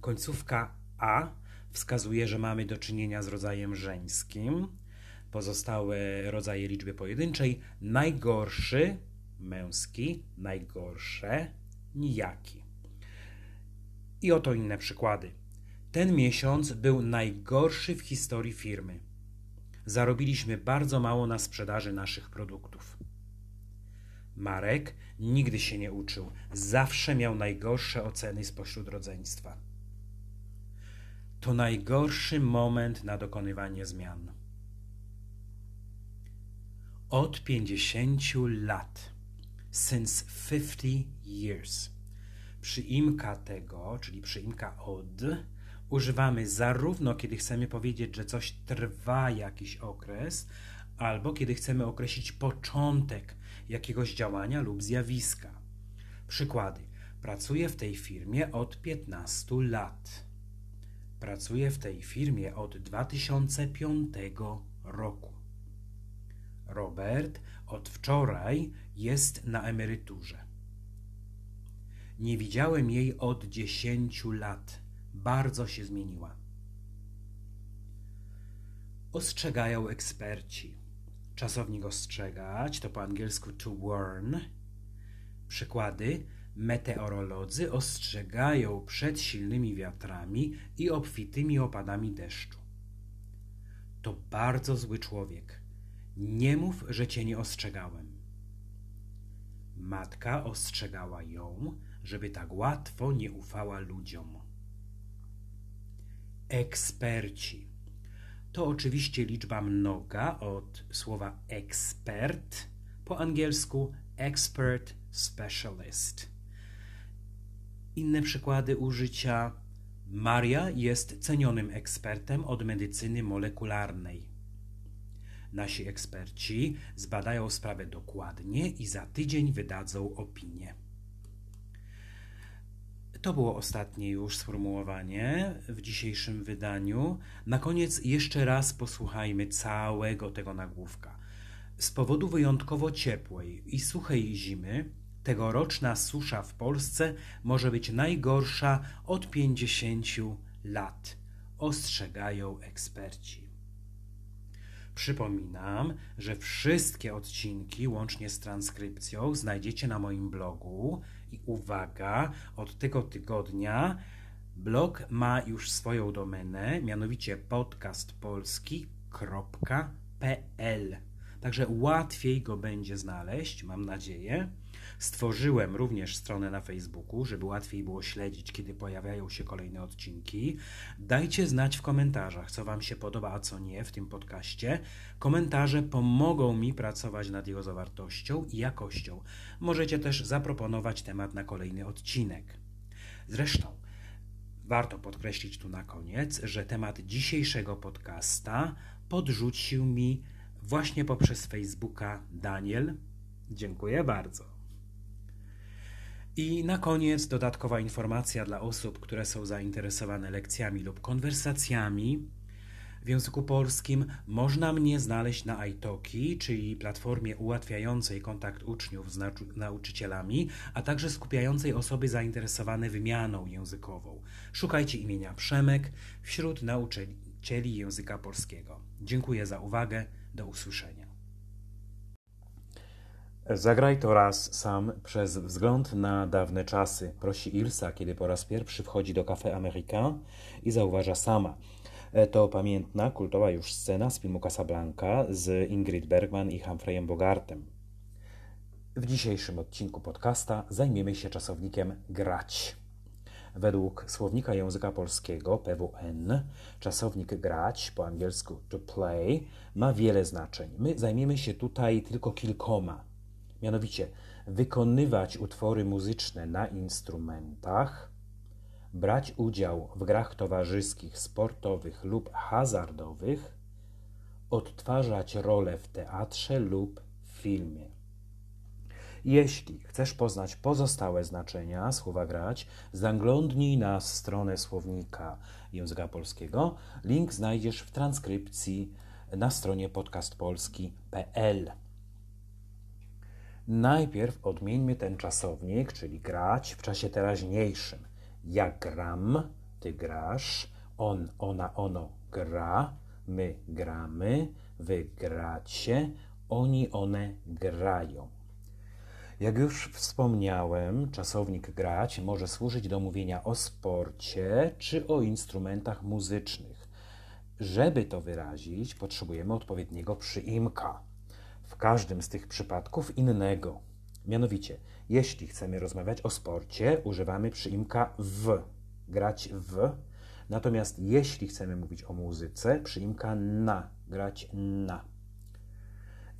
Końcówka a wskazuje, że mamy do czynienia z rodzajem żeńskim. Pozostałe rodzaje liczby pojedynczej najgorszy, męski, najgorsze, nijaki. I oto inne przykłady. Ten miesiąc był najgorszy w historii firmy. Zarobiliśmy bardzo mało na sprzedaży naszych produktów. Marek nigdy się nie uczył, zawsze miał najgorsze oceny spośród rodzeństwa. To najgorszy moment na dokonywanie zmian. Od 50 lat, since 50 years. Przyimka tego, czyli przyimka od, używamy zarówno kiedy chcemy powiedzieć, że coś trwa jakiś okres, albo kiedy chcemy określić początek jakiegoś działania lub zjawiska. Przykłady. Pracuję w tej firmie od 15 lat. Pracuję w tej firmie od 2005 roku. Robert od wczoraj jest na emeryturze. Nie widziałem jej od 10 lat bardzo się zmieniła. Ostrzegają eksperci. Czasownik ostrzegać to po angielsku to warn. Przykłady. Meteorolodzy ostrzegają przed silnymi wiatrami i obfitymi opadami deszczu. To bardzo zły człowiek. Nie mów, że cię nie ostrzegałem. Matka ostrzegała ją, żeby tak łatwo nie ufała ludziom. Eksperci. To oczywiście liczba mnoga od słowa ekspert, po angielsku expert specialist. Inne przykłady użycia. Maria jest cenionym ekspertem od medycyny molekularnej. Nasi eksperci zbadają sprawę dokładnie i za tydzień wydadzą opinię. To było ostatnie już sformułowanie w dzisiejszym wydaniu. Na koniec jeszcze raz posłuchajmy całego tego nagłówka. Z powodu wyjątkowo ciepłej i suchej zimy, tegoroczna susza w Polsce może być najgorsza od 50 lat, ostrzegają eksperci. Przypominam, że wszystkie odcinki, łącznie z transkrypcją, znajdziecie na moim blogu i uwaga, od tego tygodnia blog ma już swoją domenę, mianowicie podcastpolski.pl. Także łatwiej go będzie znaleźć, mam nadzieję. Stworzyłem również stronę na Facebooku, żeby łatwiej było śledzić, kiedy pojawiają się kolejne odcinki. Dajcie znać w komentarzach, co Wam się podoba, a co nie w tym podcaście. Komentarze pomogą mi pracować nad jego zawartością i jakością. Możecie też zaproponować temat na kolejny odcinek. Zresztą, warto podkreślić tu na koniec, że temat dzisiejszego podcasta podrzucił mi właśnie poprzez Facebooka Daniel. Dziękuję bardzo. I na koniec dodatkowa informacja dla osób, które są zainteresowane lekcjami lub konwersacjami w języku polskim. Można mnie znaleźć na iTalki, czyli platformie ułatwiającej kontakt uczniów z nauczycielami, a także skupiającej osoby zainteresowane wymianą językową. Szukajcie imienia Przemek wśród nauczycieli języka polskiego. Dziękuję za uwagę. Do usłyszenia. Zagraj to raz sam przez wzgląd na dawne czasy, prosi Ilsa, kiedy po raz pierwszy wchodzi do Café Américain i zauważa sama. E, to pamiętna, kultowa już scena z filmu Casablanca z Ingrid Bergman i Humphreyem Bogartem. W dzisiejszym odcinku podcasta zajmiemy się czasownikiem grać. Według słownika języka polskiego PWN czasownik grać, po angielsku to play, ma wiele znaczeń. My zajmiemy się tutaj tylko kilkoma. Mianowicie wykonywać utwory muzyczne na instrumentach, brać udział w grach towarzyskich, sportowych lub hazardowych, odtwarzać rolę w teatrze lub filmie. Jeśli chcesz poznać pozostałe znaczenia słowa grać, zaglądnij na stronę słownika języka polskiego. Link znajdziesz w transkrypcji na stronie podcastpolski.pl. Najpierw odmieńmy ten czasownik, czyli grać w czasie teraźniejszym. Ja gram, ty grasz, on, ona, ono gra, my gramy, wy gracie, oni, one grają. Jak już wspomniałem, czasownik grać może służyć do mówienia o sporcie czy o instrumentach muzycznych. Żeby to wyrazić, potrzebujemy odpowiedniego przyimka. Każdym z tych przypadków innego. Mianowicie, jeśli chcemy rozmawiać o sporcie, używamy przyimka w, grać w. Natomiast jeśli chcemy mówić o muzyce, przyimka na, grać na.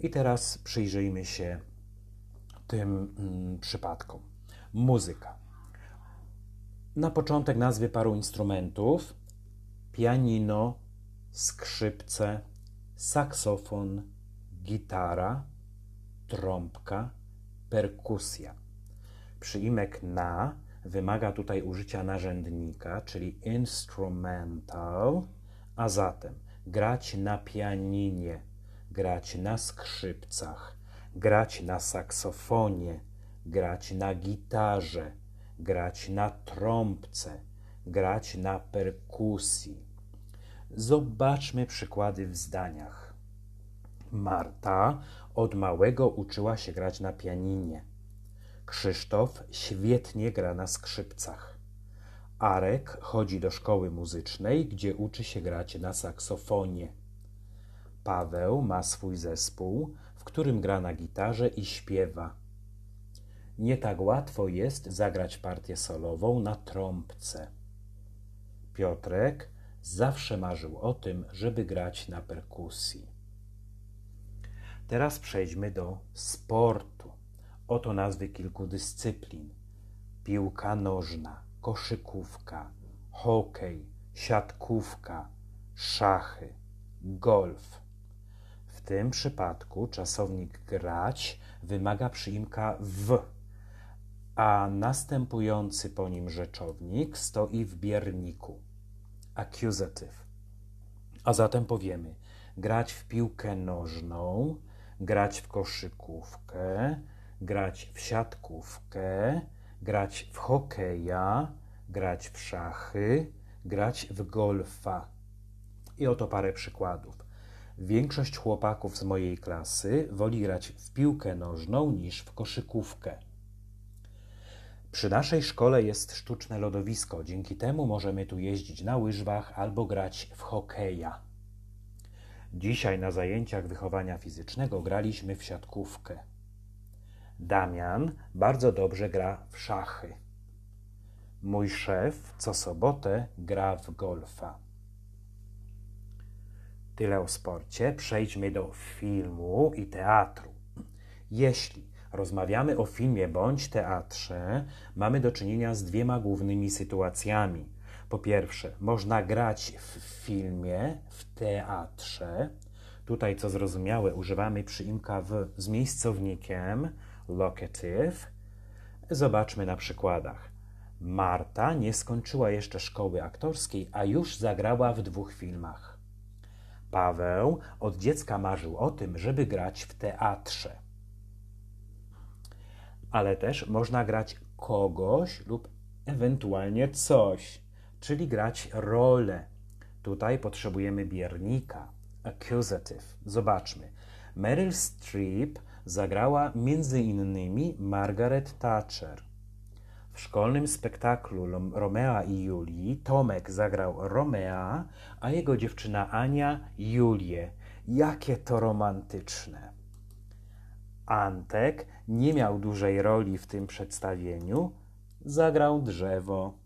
I teraz przyjrzyjmy się tym mm, przypadkom. Muzyka. Na początek nazwy paru instrumentów: pianino, skrzypce, saksofon, gitara, trąbka, perkusja. Przyimek na wymaga tutaj użycia narzędnika, czyli instrumental, a zatem grać na pianinie, grać na skrzypcach, grać na saksofonie, grać na gitarze, grać na trąbce, grać na perkusji. Zobaczmy przykłady w zdaniach. Marta od małego uczyła się grać na pianinie. Krzysztof świetnie gra na skrzypcach. Arek chodzi do szkoły muzycznej, gdzie uczy się grać na saksofonie. Paweł ma swój zespół, w którym gra na gitarze i śpiewa. Nie tak łatwo jest zagrać partię solową na trąbce. Piotrek zawsze marzył o tym, żeby grać na perkusji. Teraz przejdźmy do sportu. Oto nazwy kilku dyscyplin: piłka nożna, koszykówka, hokej, siatkówka, szachy, golf. W tym przypadku czasownik grać wymaga przyimka w, a następujący po nim rzeczownik stoi w bierniku. Accusative. A zatem powiemy grać w piłkę nożną, grać w koszykówkę, grać w siatkówkę, grać w hokeja, grać w szachy, grać w golfa. I oto parę przykładów. Większość chłopaków z mojej klasy woli grać w piłkę nożną niż w koszykówkę. Przy naszej szkole jest sztuczne lodowisko, dzięki temu możemy tu jeździć na łyżwach albo grać w hokeja. Dzisiaj na zajęciach wychowania fizycznego graliśmy w siatkówkę. Damian bardzo dobrze gra w szachy. Mój szef co sobotę gra w golfa. Tyle o sporcie. Przejdźmy do filmu i teatru. Jeśli rozmawiamy o filmie bądź teatrze, mamy do czynienia z dwiema głównymi sytuacjami. Po pierwsze, można grać w filmie, w teatrze. Tutaj, co zrozumiałe, używamy przyimka w, z miejscownikiem locative. Zobaczmy na przykładach. Marta nie skończyła jeszcze szkoły aktorskiej, a już zagrała w dwóch filmach. Paweł od dziecka marzył o tym, żeby grać w teatrze. Ale też można grać kogoś lub ewentualnie coś, czyli grać rolę. Tutaj potrzebujemy biernika, accusative. Zobaczmy. Meryl Streep zagrała innymi Margaret Thatcher. W szkolnym spektaklu Romea i Julii Tomek zagrał Romea, a jego dziewczyna Ania Julię. Jakie to romantyczne. Antek nie miał dużej roli w tym przedstawieniu, zagrał drzewo.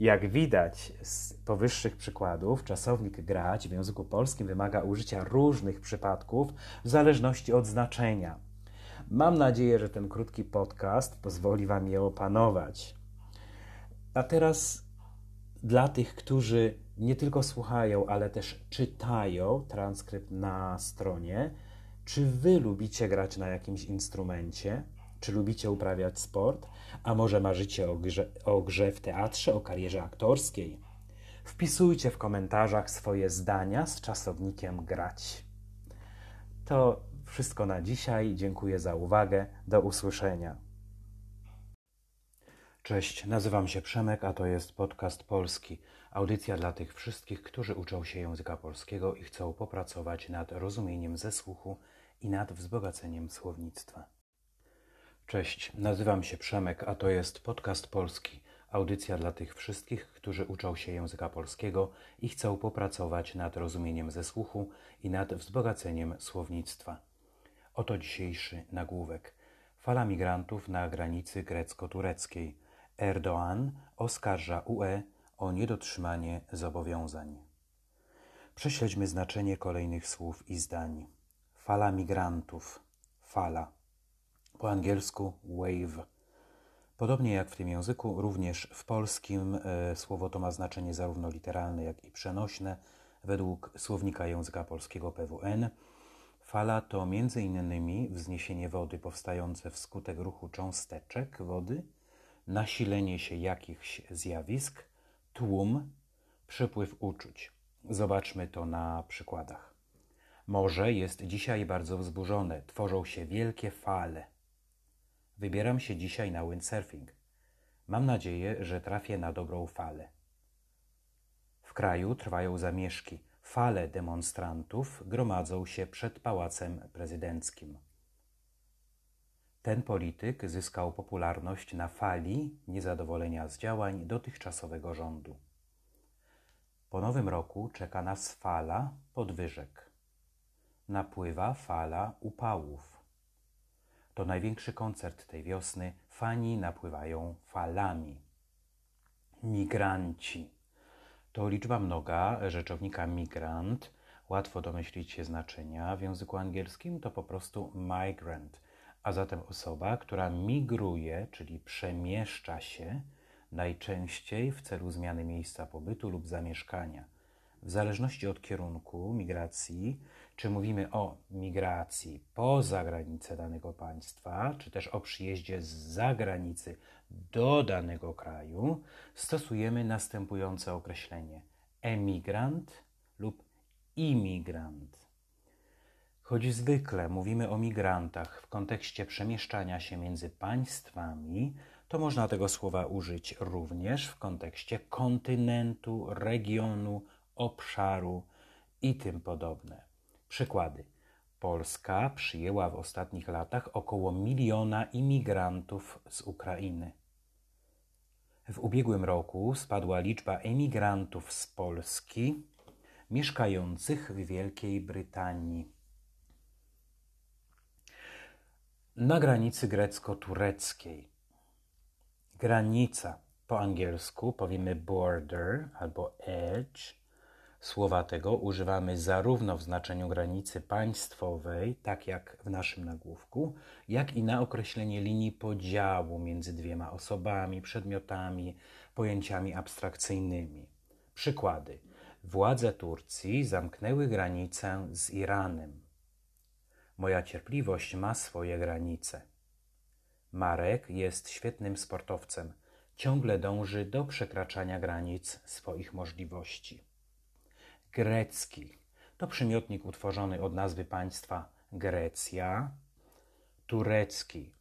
Jak widać z powyższych przykładów, czasownik grać w języku polskim wymaga użycia różnych przypadków w zależności od znaczenia. Mam nadzieję, że ten krótki podcast pozwoli Wam je opanować. A teraz dla tych, którzy nie tylko słuchają, ale też czytają transkrypt na stronie, czy Wy lubicie grać na jakimś instrumencie? Czy lubicie uprawiać sport? A może marzycie o grze, o grze w teatrze, o karierze aktorskiej? Wpisujcie w komentarzach swoje zdania z czasownikiem grać. To wszystko na dzisiaj. Dziękuję za uwagę. Do usłyszenia. Cześć, nazywam się Przemek, a to jest podcast polski. Audycja dla tych wszystkich, którzy uczą się języka polskiego i chcą popracować nad rozumieniem ze słuchu i nad wzbogaceniem słownictwa. Cześć, nazywam się Przemek, a to jest podcast polski. Audycja dla tych wszystkich, którzy uczą się języka polskiego i chcą popracować nad rozumieniem ze słuchu i nad wzbogaceniem słownictwa. Oto dzisiejszy nagłówek. Fala migrantów na granicy grecko-tureckiej. Erdoğan oskarża UE o niedotrzymanie zobowiązań. Prześledźmy znaczenie kolejnych słów i zdań. Fala migrantów. Fala. Po angielsku wave. Podobnie jak w tym języku, również w polskim e, słowo to ma znaczenie zarówno literalne, jak i przenośne. Według słownika języka polskiego PWN Fala to m.in. wzniesienie wody powstające wskutek ruchu cząsteczek wody, nasilenie się jakichś zjawisk, tłum, przepływ uczuć. Zobaczmy to na przykładach. Morze jest dzisiaj bardzo wzburzone, tworzą się wielkie fale. Wybieram się dzisiaj na windsurfing. Mam nadzieję, że trafię na dobrą falę. W kraju trwają zamieszki Fale demonstrantów gromadzą się przed pałacem prezydenckim. Ten polityk zyskał popularność na fali niezadowolenia z działań dotychczasowego rządu. Po nowym roku czeka nas fala podwyżek. Napływa fala upałów. To największy koncert tej wiosny. Fani napływają falami. Migranci to liczba mnoga rzeczownika migrant. Łatwo domyślić się znaczenia. W języku angielskim to po prostu migrant, a zatem osoba, która migruje, czyli przemieszcza się, najczęściej w celu zmiany miejsca pobytu lub zamieszkania. W zależności od kierunku migracji, czy mówimy o migracji poza granicę danego państwa, czy też o przyjeździe z zagranicy do danego kraju, stosujemy następujące określenie: emigrant lub imigrant. Choć zwykle mówimy o migrantach w kontekście przemieszczania się między państwami, to można tego słowa użyć również w kontekście kontynentu, regionu, obszaru i tym podobne. Przykłady. Polska przyjęła w ostatnich latach około miliona imigrantów z Ukrainy. W ubiegłym roku spadła liczba emigrantów z Polski mieszkających w Wielkiej Brytanii. Na granicy grecko-tureckiej. Granica po angielsku powiemy border albo edge. Słowa tego używamy zarówno w znaczeniu granicy państwowej, tak jak w naszym nagłówku, jak i na określenie linii podziału między dwiema osobami, przedmiotami, pojęciami abstrakcyjnymi. Przykłady. Władze Turcji zamknęły granicę z Iranem. Moja cierpliwość ma swoje granice. Marek jest świetnym sportowcem. Ciągle dąży do przekraczania granic swoich możliwości. Grecki to przymiotnik utworzony od nazwy państwa Grecja. Turecki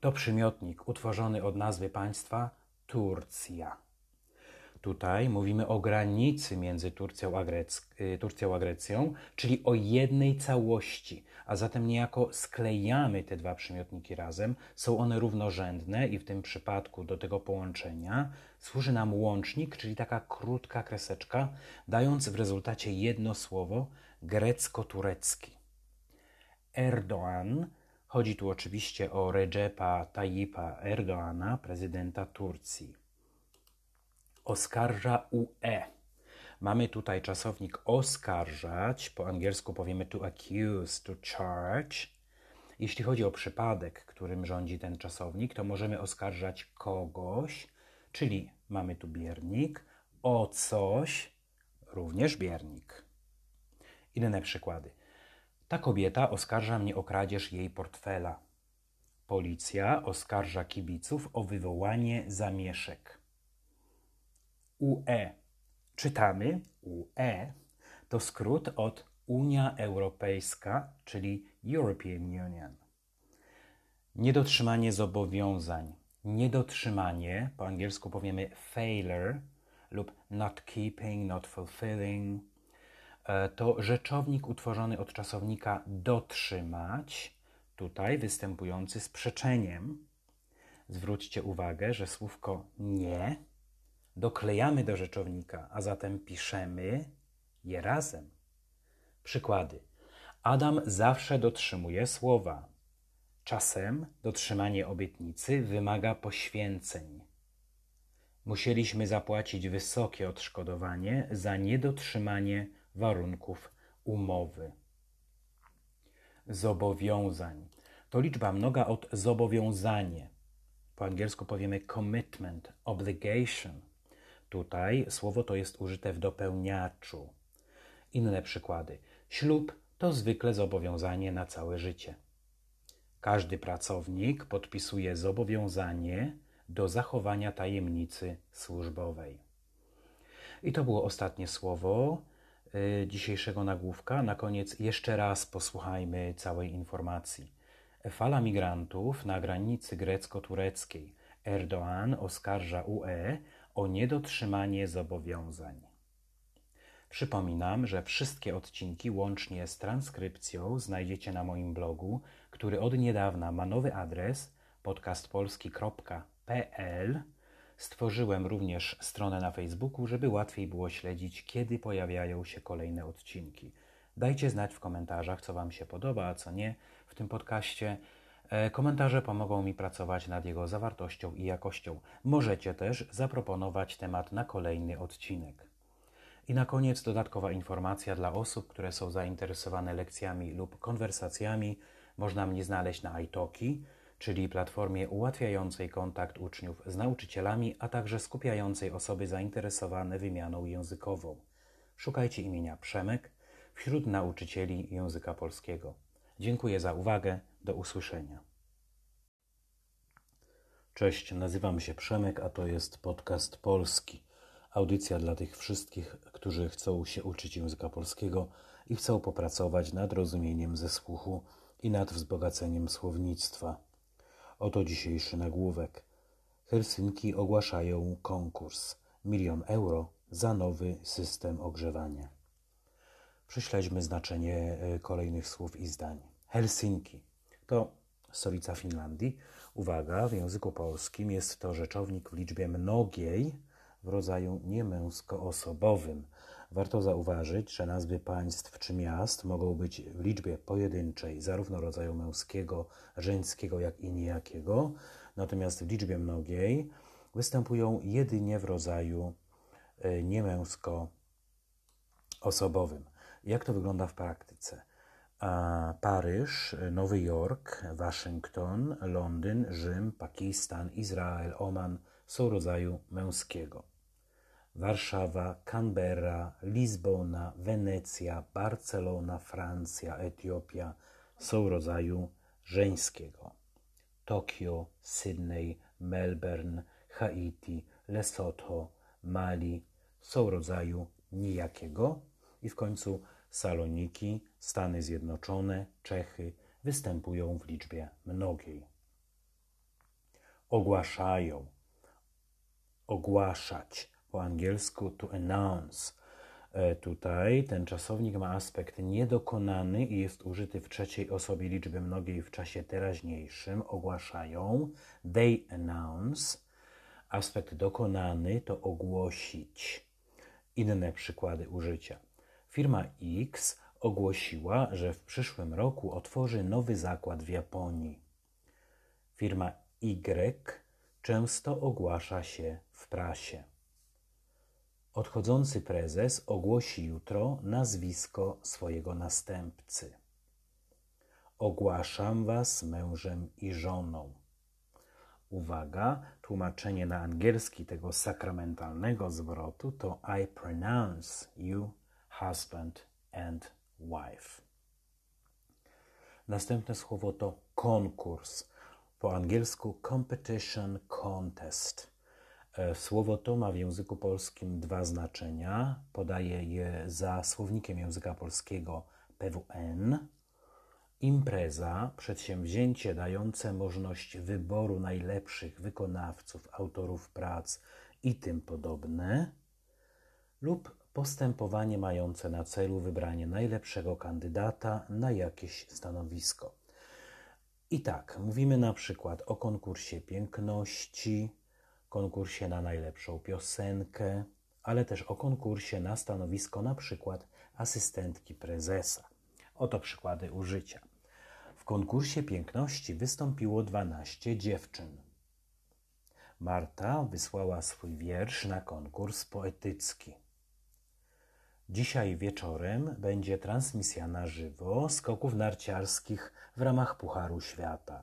to przymiotnik utworzony od nazwy państwa Turcja. Tutaj mówimy o granicy między Turcją a, Grec y, Turcją a Grecją, czyli o jednej całości, a zatem niejako sklejamy te dwa przymiotniki razem. Są one równorzędne i w tym przypadku do tego połączenia służy nam łącznik, czyli taka krótka kreseczka, dając w rezultacie jedno słowo grecko-turecki. Erdoğan Chodzi tu oczywiście o Recepa Tayyipa Erdoana, prezydenta Turcji oskarża UE. Mamy tutaj czasownik oskarżać, po angielsku powiemy to accuse, to charge. Jeśli chodzi o przypadek, którym rządzi ten czasownik, to możemy oskarżać kogoś, czyli mamy tu biernik, o coś, również biernik. Inne przykłady. Ta kobieta oskarża mnie o kradzież jej portfela. Policja oskarża kibiców o wywołanie zamieszek. UE. Czytamy UE to skrót od Unia Europejska, czyli European Union. Niedotrzymanie zobowiązań. Niedotrzymanie, po angielsku powiemy failure lub not keeping, not fulfilling, e, to rzeczownik utworzony od czasownika dotrzymać, tutaj występujący z przeczeniem. Zwróćcie uwagę, że słówko nie doklejamy do rzeczownika, a zatem piszemy je razem. Przykłady. Adam zawsze dotrzymuje słowa. Czasem dotrzymanie obietnicy wymaga poświęceń. Musieliśmy zapłacić wysokie odszkodowanie za niedotrzymanie warunków umowy. Zobowiązań to liczba mnoga od zobowiązanie. Po angielsku powiemy commitment, obligation. Tutaj słowo to jest użyte w dopełniaczu. Inne przykłady. Ślub to zwykle zobowiązanie na całe życie. Każdy pracownik podpisuje zobowiązanie do zachowania tajemnicy służbowej. I to było ostatnie słowo y, dzisiejszego nagłówka. Na koniec jeszcze raz posłuchajmy całej informacji. Fala migrantów na granicy grecko-tureckiej. Erdoğan oskarża UE o niedotrzymanie zobowiązań. Przypominam, że wszystkie odcinki łącznie z transkrypcją znajdziecie na moim blogu, który od niedawna ma nowy adres podcastpolski.pl. Stworzyłem również stronę na Facebooku, żeby łatwiej było śledzić, kiedy pojawiają się kolejne odcinki. Dajcie znać w komentarzach, co Wam się podoba, a co nie w tym podcaście. E, komentarze pomogą mi pracować nad jego zawartością i jakością. Możecie też zaproponować temat na kolejny odcinek. I na koniec dodatkowa informacja dla osób, które są zainteresowane lekcjami lub konwersacjami. Można mnie znaleźć na iTalki, czyli platformie ułatwiającej kontakt uczniów z nauczycielami, a także skupiającej osoby zainteresowane wymianą językową. Szukajcie imienia Przemek wśród nauczycieli języka polskiego. Dziękuję za uwagę. Do usłyszenia. Cześć, nazywam się Przemek, a to jest podcast polski. Audycja dla tych wszystkich, którzy chcą się uczyć języka polskiego i chcą popracować nad rozumieniem ze słuchu i nad wzbogaceniem słownictwa. Oto dzisiejszy nagłówek. Helsinki ogłaszają konkurs. Milion euro za nowy system ogrzewania. Prześledźmy znaczenie e, kolejnych słów i zdań. Helsinki to stolica Finlandii. Uwaga, w języku polskim jest to rzeczownik w liczbie mnogiej w rodzaju niemęskoosobowym. Warto zauważyć, że nazwy państw czy miast mogą być w liczbie pojedynczej, zarówno rodzaju męskiego, żeńskiego, jak i niejakiego, natomiast w liczbie mnogiej występują jedynie w rodzaju e, niemęsko-osobowym. Jak to wygląda w praktyce? Paryż, Nowy Jork, Waszyngton, Londyn, Rzym, Pakistan, Izrael, Oman są rodzaju męskiego. Warszawa, Canberra, Lizbona, Wenecja, Barcelona, Francja, Etiopia są rodzaju żeńskiego. Tokio, Sydney, Melbourne, Haiti, Lesotho, Mali są rodzaju nijakiego i w końcu Saloniki, Stany Zjednoczone, Czechy występują w liczbie mnogiej. Ogłaszają, ogłaszać, po angielsku to announce. E, tutaj ten czasownik ma aspekt niedokonany i jest użyty w trzeciej osobie liczby mnogiej w czasie teraźniejszym. Ogłaszają, they announce. Aspekt dokonany to ogłosić. Inne przykłady użycia. Firma X ogłosiła, że w przyszłym roku otworzy nowy zakład w Japonii. Firma Y często ogłasza się w prasie. Odchodzący prezes ogłosi jutro nazwisko swojego następcy. Ogłaszam was mężem i żoną. Uwaga, tłumaczenie na angielski tego sakramentalnego zwrotu to I pronounce you husband and wife. Następne słowo to konkurs. Po angielsku competition contest. E, słowo to ma w języku polskim dwa znaczenia. Podaję je za słownikiem języka polskiego PWN. Impreza, przedsięwzięcie dające możliwość wyboru najlepszych wykonawców, autorów prac i tym podobne, lub postępowanie mające na celu wybranie najlepszego kandydata na jakieś stanowisko. I tak, mówimy na przykład o konkursie piękności, konkursie na najlepszą piosenkę, ale też o konkursie na stanowisko na przykład asystentki prezesa. Oto przykłady użycia. W konkursie piękności wystąpiło 12 dziewczyn. Marta wysłała swój wiersz na konkurs poetycki. Dzisiaj wieczorem będzie transmisja na żywo skoków narciarskich w ramach Pucharu Świata.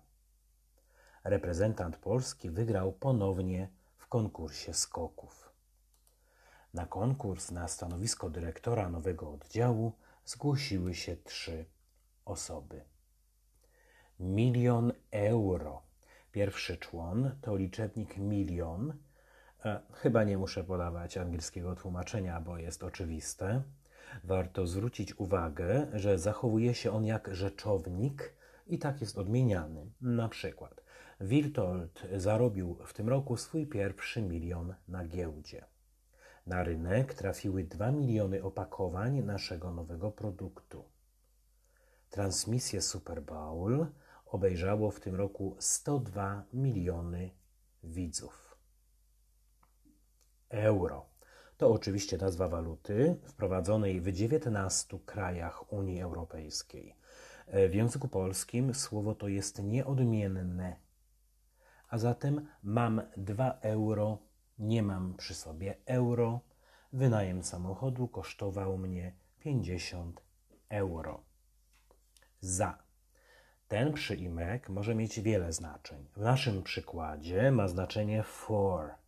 Reprezentant Polski wygrał ponownie w konkursie skoków. Na konkurs na stanowisko dyrektora nowego oddziału zgłosiły się trzy osoby. Milion euro. Pierwszy człon to liczebnik milion, chyba nie muszę podawać angielskiego tłumaczenia, bo jest oczywiste. Warto zwrócić uwagę, że zachowuje się on jak rzeczownik i tak jest odmieniany. Na przykład Wiltold zarobił w tym roku swój pierwszy milion na giełdzie. Na rynek trafiły 2 miliony opakowań naszego nowego produktu. Transmisję Super Bowl obejrzało w tym roku 102 miliony widzów euro. To oczywiście nazwa waluty wprowadzonej w 19 krajach Unii Europejskiej. E, w języku polskim słowo to jest nieodmienne. A zatem mam 2 euro, nie mam przy sobie euro. Wynajem samochodu kosztował mnie 50 euro. Za. Ten przyimek może mieć wiele znaczeń. W naszym przykładzie ma znaczenie for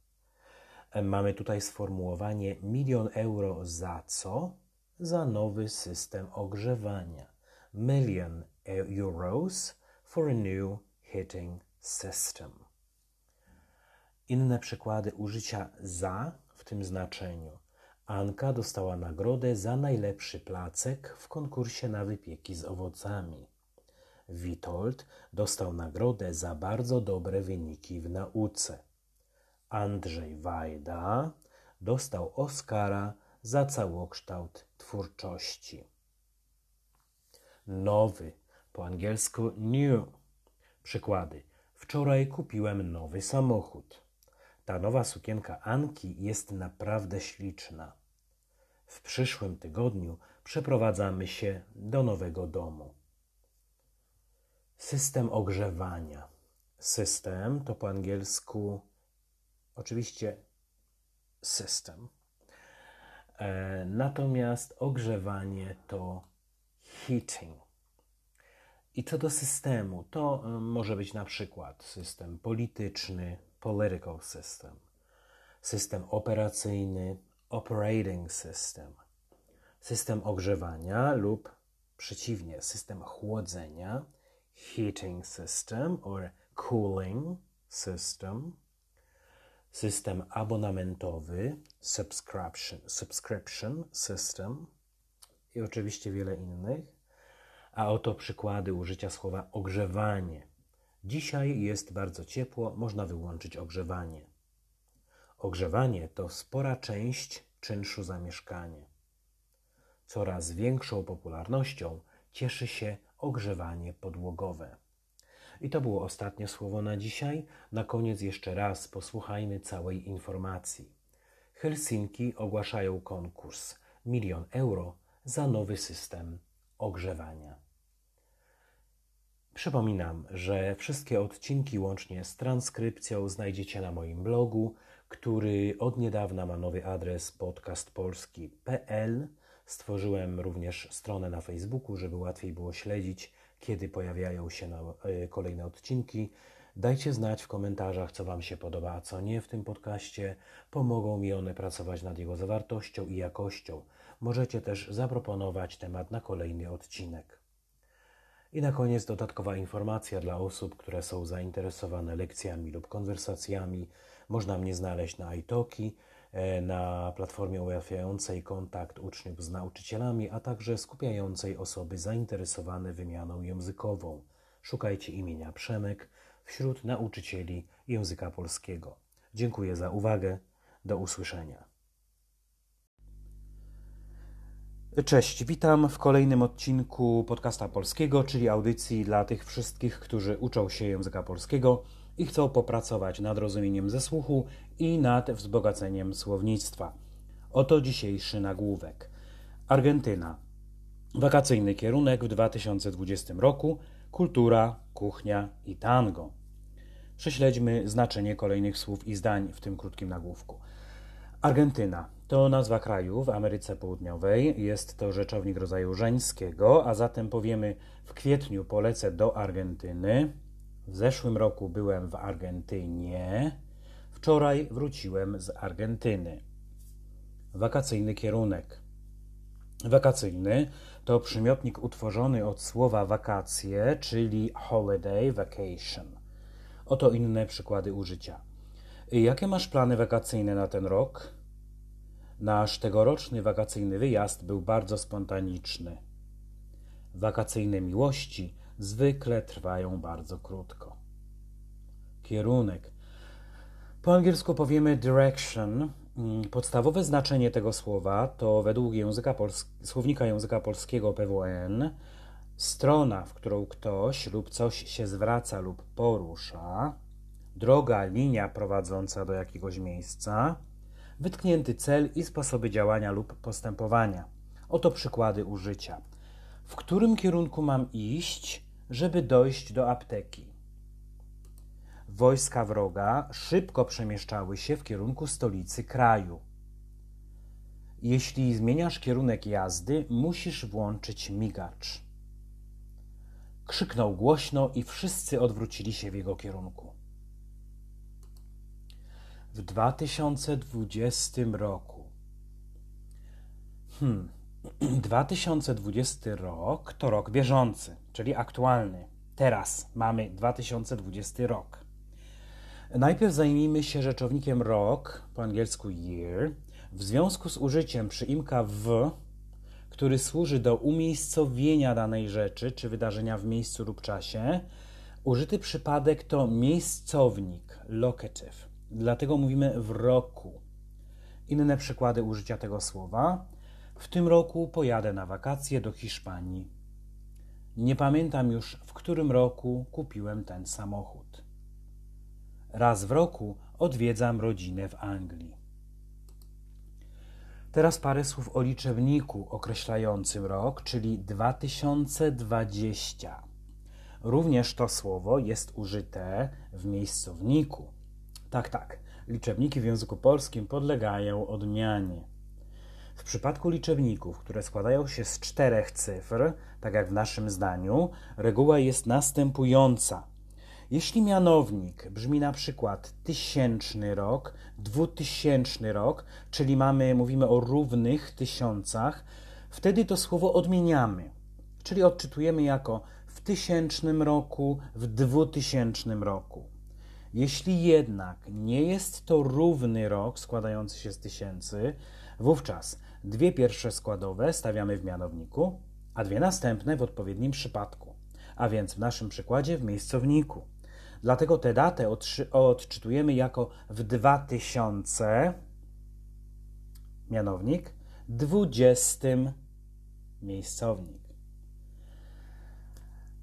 Mamy tutaj sformułowanie milion euro za co? Za nowy system ogrzewania. Million euros for a new heating system. Inne przykłady użycia za w tym znaczeniu. Anka dostała nagrodę za najlepszy placek w konkursie na wypieki z owocami. Witold dostał nagrodę za bardzo dobre wyniki w nauce. Andrzej Wajda dostał Oscara za całokształt twórczości. Nowy, po angielsku new. Przykłady. Wczoraj kupiłem nowy samochód. Ta nowa sukienka Anki jest naprawdę śliczna. W przyszłym tygodniu przeprowadzamy się do nowego domu. System ogrzewania. System to po angielsku oczywiście system. E, natomiast ogrzewanie to heating. I co do systemu, to e, może być na przykład system polityczny, political system, system operacyjny, operating system, system ogrzewania lub przeciwnie, system chłodzenia, heating system or cooling system, system abonamentowy, subscription, subscription system i oczywiście wiele innych. A oto przykłady użycia słowa ogrzewanie. Dzisiaj jest bardzo ciepło, można wyłączyć ogrzewanie. Ogrzewanie to spora część czynszu za mieszkanie. Coraz większą popularnością cieszy się ogrzewanie podłogowe. I to było ostatnie słowo na dzisiaj. Na koniec jeszcze raz posłuchajmy całej informacji. Helsinki ogłaszają konkurs milion euro za nowy system ogrzewania. Przypominam, że wszystkie odcinki łącznie z transkrypcją znajdziecie na moim blogu, który od niedawna ma nowy adres podcastpolski.pl. Stworzyłem również stronę na Facebooku, żeby łatwiej było śledzić, kiedy pojawiają się y, kolejne odcinki. Dajcie znać w komentarzach, co Wam się podoba, a co nie w tym podcaście. Pomogą mi one pracować nad jego zawartością i jakością. Możecie też zaproponować temat na kolejny odcinek. I na koniec dodatkowa informacja dla osób, które są zainteresowane lekcjami lub konwersacjami. Można mnie znaleźć na iTalki, e, na platformie ułatwiającej kontakt uczniów z nauczycielami, a także skupiającej osoby zainteresowane wymianą językową. Szukajcie imienia Przemek wśród nauczycieli języka polskiego. Dziękuję za uwagę. Do usłyszenia. Cześć, witam w kolejnym odcinku podcasta polskiego, czyli audycji dla tych wszystkich, którzy uczą się języka polskiego i chcą popracować nad rozumieniem ze słuchu i nad wzbogaceniem słownictwa. Oto dzisiejszy nagłówek. Argentyna. Wakacyjny kierunek w 2020 roku. Kultura, kuchnia i tango. Prześledźmy znaczenie kolejnych słów i zdań w tym krótkim nagłówku. Argentyna to nazwa kraju w Ameryce Południowej. Jest to rzeczownik rodzaju żeńskiego, a zatem powiemy w kwietniu polecę do Argentyny. W zeszłym roku byłem w Argentynie. Wczoraj wróciłem z Argentyny. Wakacyjny kierunek. Wakacyjny to przymiotnik utworzony od słowa wakacje, czyli holiday, vacation. Oto inne przykłady użycia. Jakie masz plany wakacyjne na ten rok? Nasz tegoroczny wakacyjny wyjazd był bardzo spontaniczny. Wakacyjne miłości zwykle trwają bardzo krótko. Kierunek. Po angielsku powiemy direction. Podstawowe znaczenie tego słowa to według języka słownika języka polskiego PWN strona, w którą ktoś lub coś się zwraca lub porusza, droga, linia prowadząca do jakiegoś miejsca, wytknięty cel i sposoby działania lub postępowania. Oto przykłady użycia. W którym kierunku mam iść, żeby dojść do apteki? Wojska wroga szybko przemieszczały się w kierunku stolicy kraju. Jeśli zmieniasz kierunek jazdy, musisz włączyć migacz. Krzyknął głośno i wszyscy odwrócili się w jego kierunku w 2020 roku. Hmm. 2020 rok to rok bieżący, czyli aktualny. Teraz mamy 2020 rok. Najpierw zajmijmy się rzeczownikiem rok, po angielsku year, w związku z użyciem przyimka w, który służy do umiejscowienia danej rzeczy czy wydarzenia w miejscu lub czasie. Użyty przypadek to miejscownik, locative. Dlatego mówimy w roku. Inne przykłady użycia tego słowa. W tym roku pojadę na wakacje do Hiszpanii. Nie pamiętam już, w którym roku kupiłem ten samochód. Raz w roku odwiedzam rodzinę w Anglii. Teraz parę słów o liczebniku określającym rok, czyli 2020. Również to słowo jest użyte w miejscowniku. Tak, tak. Liczebniki w języku polskim podlegają odmianie. W przypadku liczebników, które składają się z czterech cyfr, tak jak w naszym zdaniu, reguła jest następująca. Jeśli mianownik brzmi na przykład tysięczny rok, dwutysięczny rok, czyli mamy, mówimy o równych tysiącach, wtedy to słowo odmieniamy, czyli odczytujemy jako w tysięcznym roku, w dwutysięcznym roku. Jeśli jednak nie jest to równy rok składający się z tysięcy, wówczas dwie pierwsze składowe stawiamy w mianowniku, a dwie następne w odpowiednim przypadku, a więc w naszym przykładzie w miejscowniku. Dlatego tę datę odczytujemy jako w 2000, mianownik, 20 miejscownik.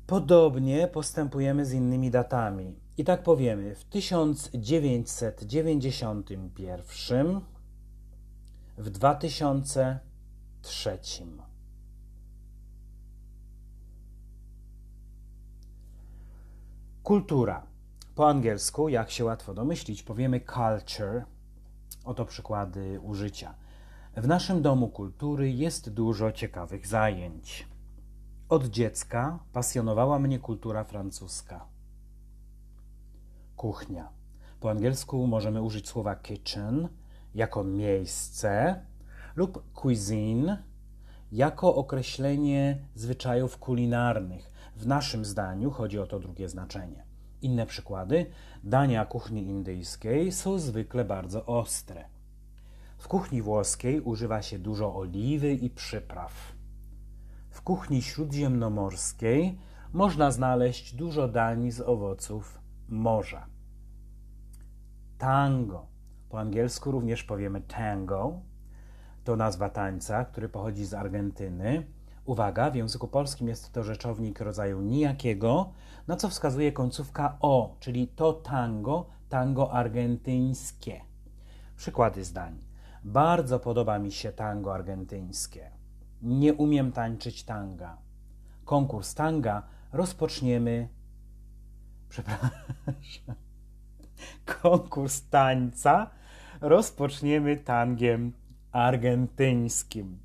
Podobnie postępujemy z innymi datami. I tak powiemy, w 1991, w 2003. Kultura. Po angielsku, jak się łatwo domyślić, powiemy culture. Oto przykłady użycia. W naszym domu kultury jest dużo ciekawych zajęć. Od dziecka pasjonowała mnie kultura francuska. Kuchnia. Po angielsku możemy użyć słowa kitchen jako miejsce lub cuisine jako określenie zwyczajów kulinarnych. W naszym zdaniu chodzi o to drugie znaczenie. Inne przykłady. Dania kuchni indyjskiej są zwykle bardzo ostre. W kuchni włoskiej używa się dużo oliwy i przypraw. W kuchni śródziemnomorskiej można znaleźć dużo dań z owoców morza. Tango. Po angielsku również powiemy tango. To nazwa tańca, który pochodzi z Argentyny. Uwaga, w języku polskim jest to rzeczownik rodzaju nijakiego, na co wskazuje końcówka o, czyli to tango, tango argentyńskie. Przykłady zdań. Bardzo podoba mi się tango argentyńskie. Nie umiem tańczyć tanga. Konkurs tanga rozpoczniemy. Przepraszam. Konkurs tańca rozpoczniemy tangiem argentyńskim.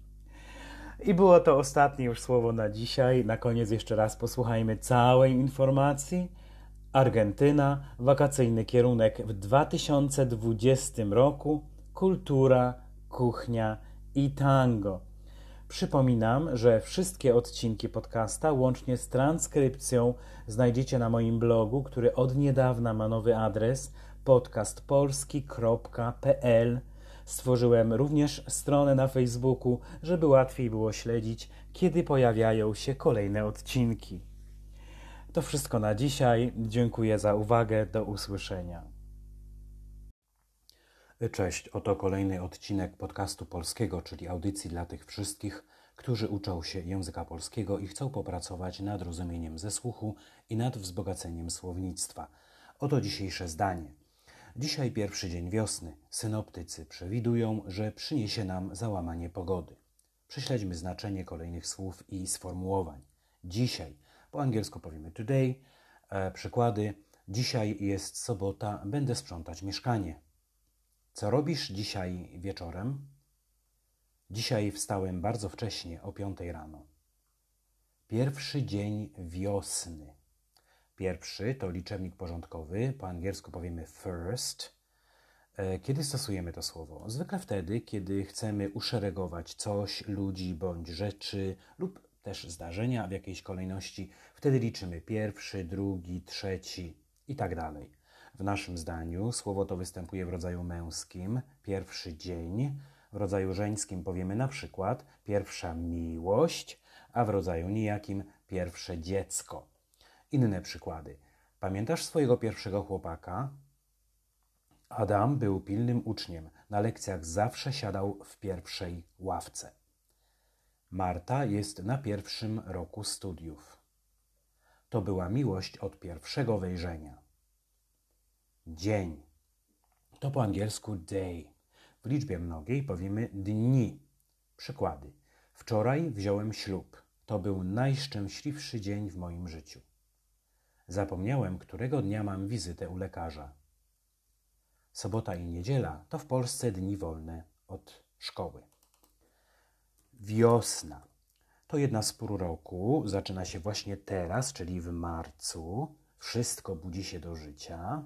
I było to ostatnie już słowo na dzisiaj. Na koniec jeszcze raz posłuchajmy całej informacji. Argentyna, wakacyjny kierunek w 2020 roku, kultura, kuchnia i tango. Przypominam, że wszystkie odcinki podcasta, łącznie z transkrypcją, znajdziecie na moim blogu, który od niedawna ma nowy adres podcastpolski.pl. Stworzyłem również stronę na Facebooku, żeby łatwiej było śledzić, kiedy pojawiają się kolejne odcinki. To wszystko na dzisiaj. Dziękuję za uwagę. Do usłyszenia. Cześć, oto kolejny odcinek podcastu polskiego, czyli audycji dla tych wszystkich, którzy uczą się języka polskiego i chcą popracować nad rozumieniem ze słuchu i nad wzbogaceniem słownictwa. Oto dzisiejsze zdanie. Dzisiaj pierwszy dzień wiosny. Synoptycy przewidują, że przyniesie nam załamanie pogody. Prześledźmy znaczenie kolejnych słów i sformułowań. Dzisiaj, po angielsku powiemy today. E, przykłady. Dzisiaj jest sobota, będę sprzątać mieszkanie. Co robisz dzisiaj wieczorem? Dzisiaj wstałem bardzo wcześnie, o piątej rano. Pierwszy dzień wiosny. Pierwszy to liczebnik porządkowy, po angielsku powiemy first. E, kiedy stosujemy to słowo? Zwykle wtedy, kiedy chcemy uszeregować coś, ludzi bądź rzeczy lub też zdarzenia w jakiejś kolejności. Wtedy liczymy pierwszy, drugi, trzeci i tak dalej. W naszym zdaniu słowo to występuje w rodzaju męskim, pierwszy dzień, w rodzaju żeńskim powiemy na przykład pierwsza miłość, a w rodzaju nijakim pierwsze dziecko. Inne przykłady. Pamiętasz swojego pierwszego chłopaka? Adam był pilnym uczniem. Na lekcjach zawsze siadał w pierwszej ławce. Marta jest na pierwszym roku studiów. To była miłość od pierwszego wejrzenia. Dzień. To po angielsku day. W liczbie mnogiej powiemy dni. Przykłady. Wczoraj wziąłem ślub. To był najszczęśliwszy dzień w moim życiu. Zapomniałem, którego dnia mam wizytę u lekarza. Sobota i niedziela to w Polsce dni wolne od szkoły. Wiosna to jedna z pór roku. Zaczyna się właśnie teraz, czyli w marcu. Wszystko budzi się do życia.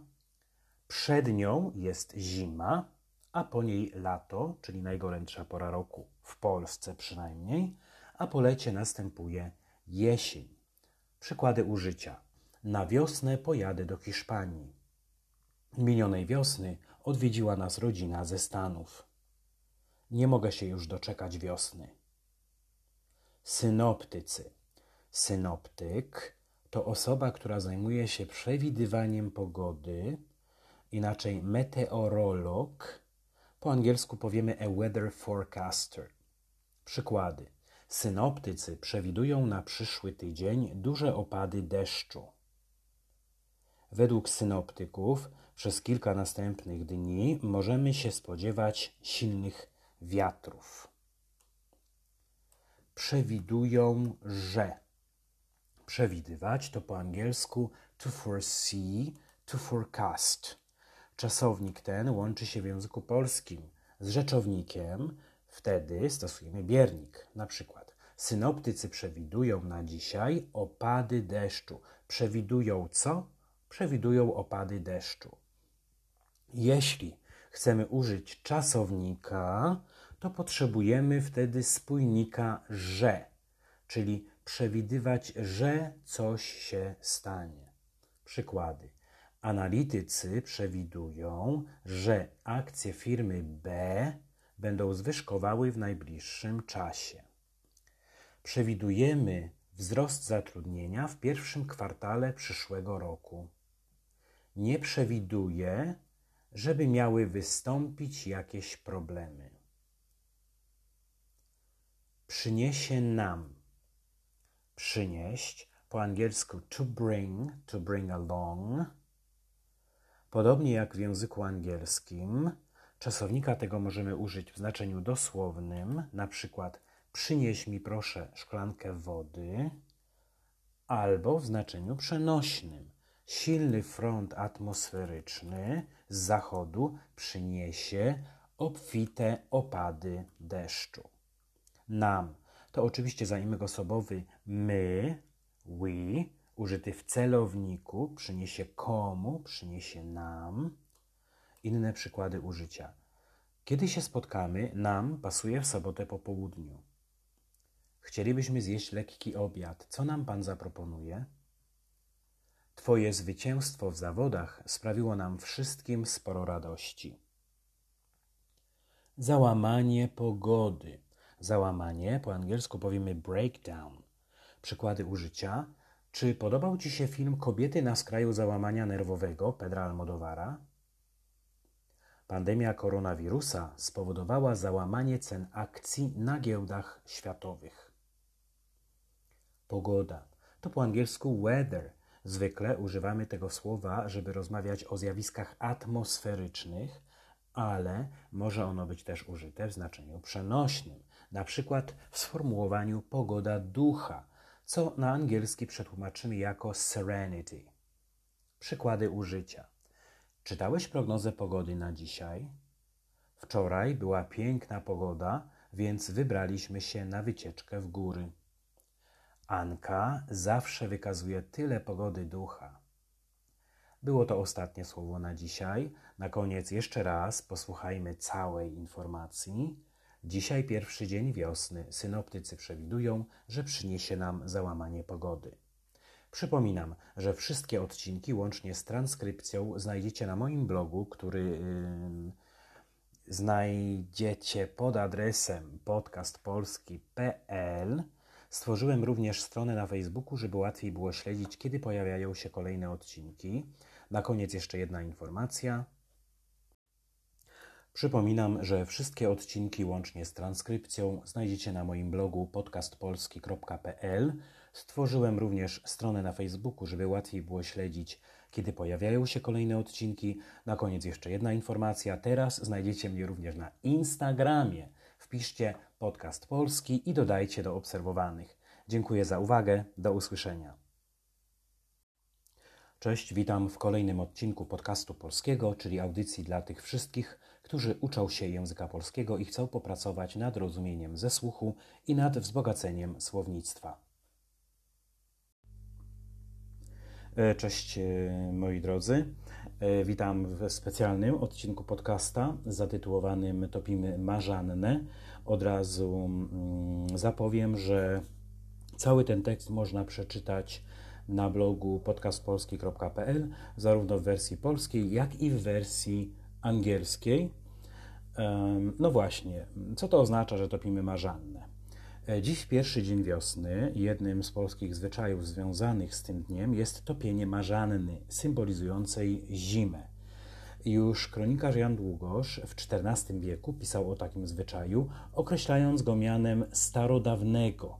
Przed nią jest zima, a po niej lato, czyli najgorętsza pora roku w Polsce przynajmniej, a po lecie następuje jesień. Przykłady użycia. Na wiosnę pojadę do Hiszpanii. Minionej wiosny odwiedziła nas rodzina ze Stanów. Nie mogę się już doczekać wiosny. Synoptycy. Synoptyk to osoba, która zajmuje się przewidywaniem pogody, inaczej meteorolog. Po angielsku powiemy a weather forecaster. Przykłady. Synoptycy przewidują na przyszły tydzień duże opady deszczu. Według synoptyków przez kilka następnych dni możemy się spodziewać silnych wiatrów. Przewidują, że. Przewidywać to po angielsku to foresee, to forecast. Czasownik ten łączy się w języku polskim z rzeczownikiem, wtedy stosujemy biernik. Na przykład synoptycy przewidują na dzisiaj opady deszczu. Przewidują co? Przewidują opady deszczu. Jeśli chcemy użyć czasownika, to potrzebujemy wtedy spójnika że, czyli przewidywać, że coś się stanie. Przykłady. Analitycy przewidują, że akcje firmy B będą zwyżkowały w najbliższym czasie. Przewidujemy wzrost zatrudnienia w pierwszym kwartale przyszłego roku. Nie przewiduje, żeby miały wystąpić jakieś problemy. Przyniesie nam. Przynieść po angielsku to bring, to bring along. Podobnie jak w języku angielskim, czasownika tego możemy użyć w znaczeniu dosłownym, na przykład przynieś mi proszę szklankę wody, albo w znaczeniu przenośnym. Silny front atmosferyczny z zachodu przyniesie obfite opady deszczu. Nam to oczywiście zaimek osobowy my, we, użyty w celowniku, przyniesie komu, przyniesie nam. Inne przykłady użycia. Kiedy się spotkamy, nam pasuje w sobotę po południu. Chcielibyśmy zjeść lekki obiad. Co nam Pan zaproponuje? Twoje zwycięstwo w zawodach sprawiło nam wszystkim sporo radości. Załamanie pogody. Załamanie po angielsku powiemy breakdown. Przykłady użycia. Czy podobał Ci się film Kobiety na skraju załamania nerwowego Pedra Almodovara? Pandemia koronawirusa spowodowała załamanie cen akcji na giełdach światowych. Pogoda to po angielsku weather. Zwykle używamy tego słowa, żeby rozmawiać o zjawiskach atmosferycznych, ale może ono być też użyte w znaczeniu przenośnym, na przykład w sformułowaniu pogoda ducha, co na angielski przetłumaczymy jako serenity. Przykłady użycia. Czytałeś prognozę pogody na dzisiaj? Wczoraj była piękna pogoda, więc wybraliśmy się na wycieczkę w góry. Anka zawsze wykazuje tyle pogody ducha. Było to ostatnie słowo na dzisiaj. Na koniec jeszcze raz posłuchajmy całej informacji. Dzisiaj pierwszy dzień wiosny. Synoptycy przewidują, że przyniesie nam załamanie pogody. Przypominam, że wszystkie odcinki łącznie z transkrypcją znajdziecie na moim blogu, który yy, znajdziecie pod adresem podcastpolski.pl. Stworzyłem również stronę na Facebooku, żeby łatwiej było śledzić, kiedy pojawiają się kolejne odcinki. Na koniec jeszcze jedna informacja. Przypominam, że wszystkie odcinki łącznie z transkrypcją znajdziecie na moim blogu podcastpolski.pl. Stworzyłem również stronę na Facebooku, żeby łatwiej było śledzić, kiedy pojawiają się kolejne odcinki. Na koniec jeszcze jedna informacja. Teraz znajdziecie mnie również na Instagramie. Wpiszcie podcast polski i dodajcie do obserwowanych. Dziękuję za uwagę. Do usłyszenia. Cześć, witam w kolejnym odcinku podcastu polskiego, czyli audycji dla tych wszystkich, którzy uczą się języka polskiego i chcą popracować nad rozumieniem ze słuchu i nad wzbogaceniem słownictwa. E, cześć e, moi drodzy. E, witam w specjalnym odcinku podcasta zatytułowanym Topimy Marzanne. Od razu mm, zapowiem, że cały ten tekst można przeczytać na blogu podcastpolski.pl, zarówno w wersji polskiej, jak i w wersji angielskiej. No właśnie, co to oznacza, że topimy marzannę? E, dziś pierwszy dzień wiosny. Jednym z polskich zwyczajów związanych z tym dniem jest topienie marzanny, symbolizującej zimę. Już kronikarz Jan Długosz w XIV wieku pisał o takim zwyczaju, określając go mianem starodawnego.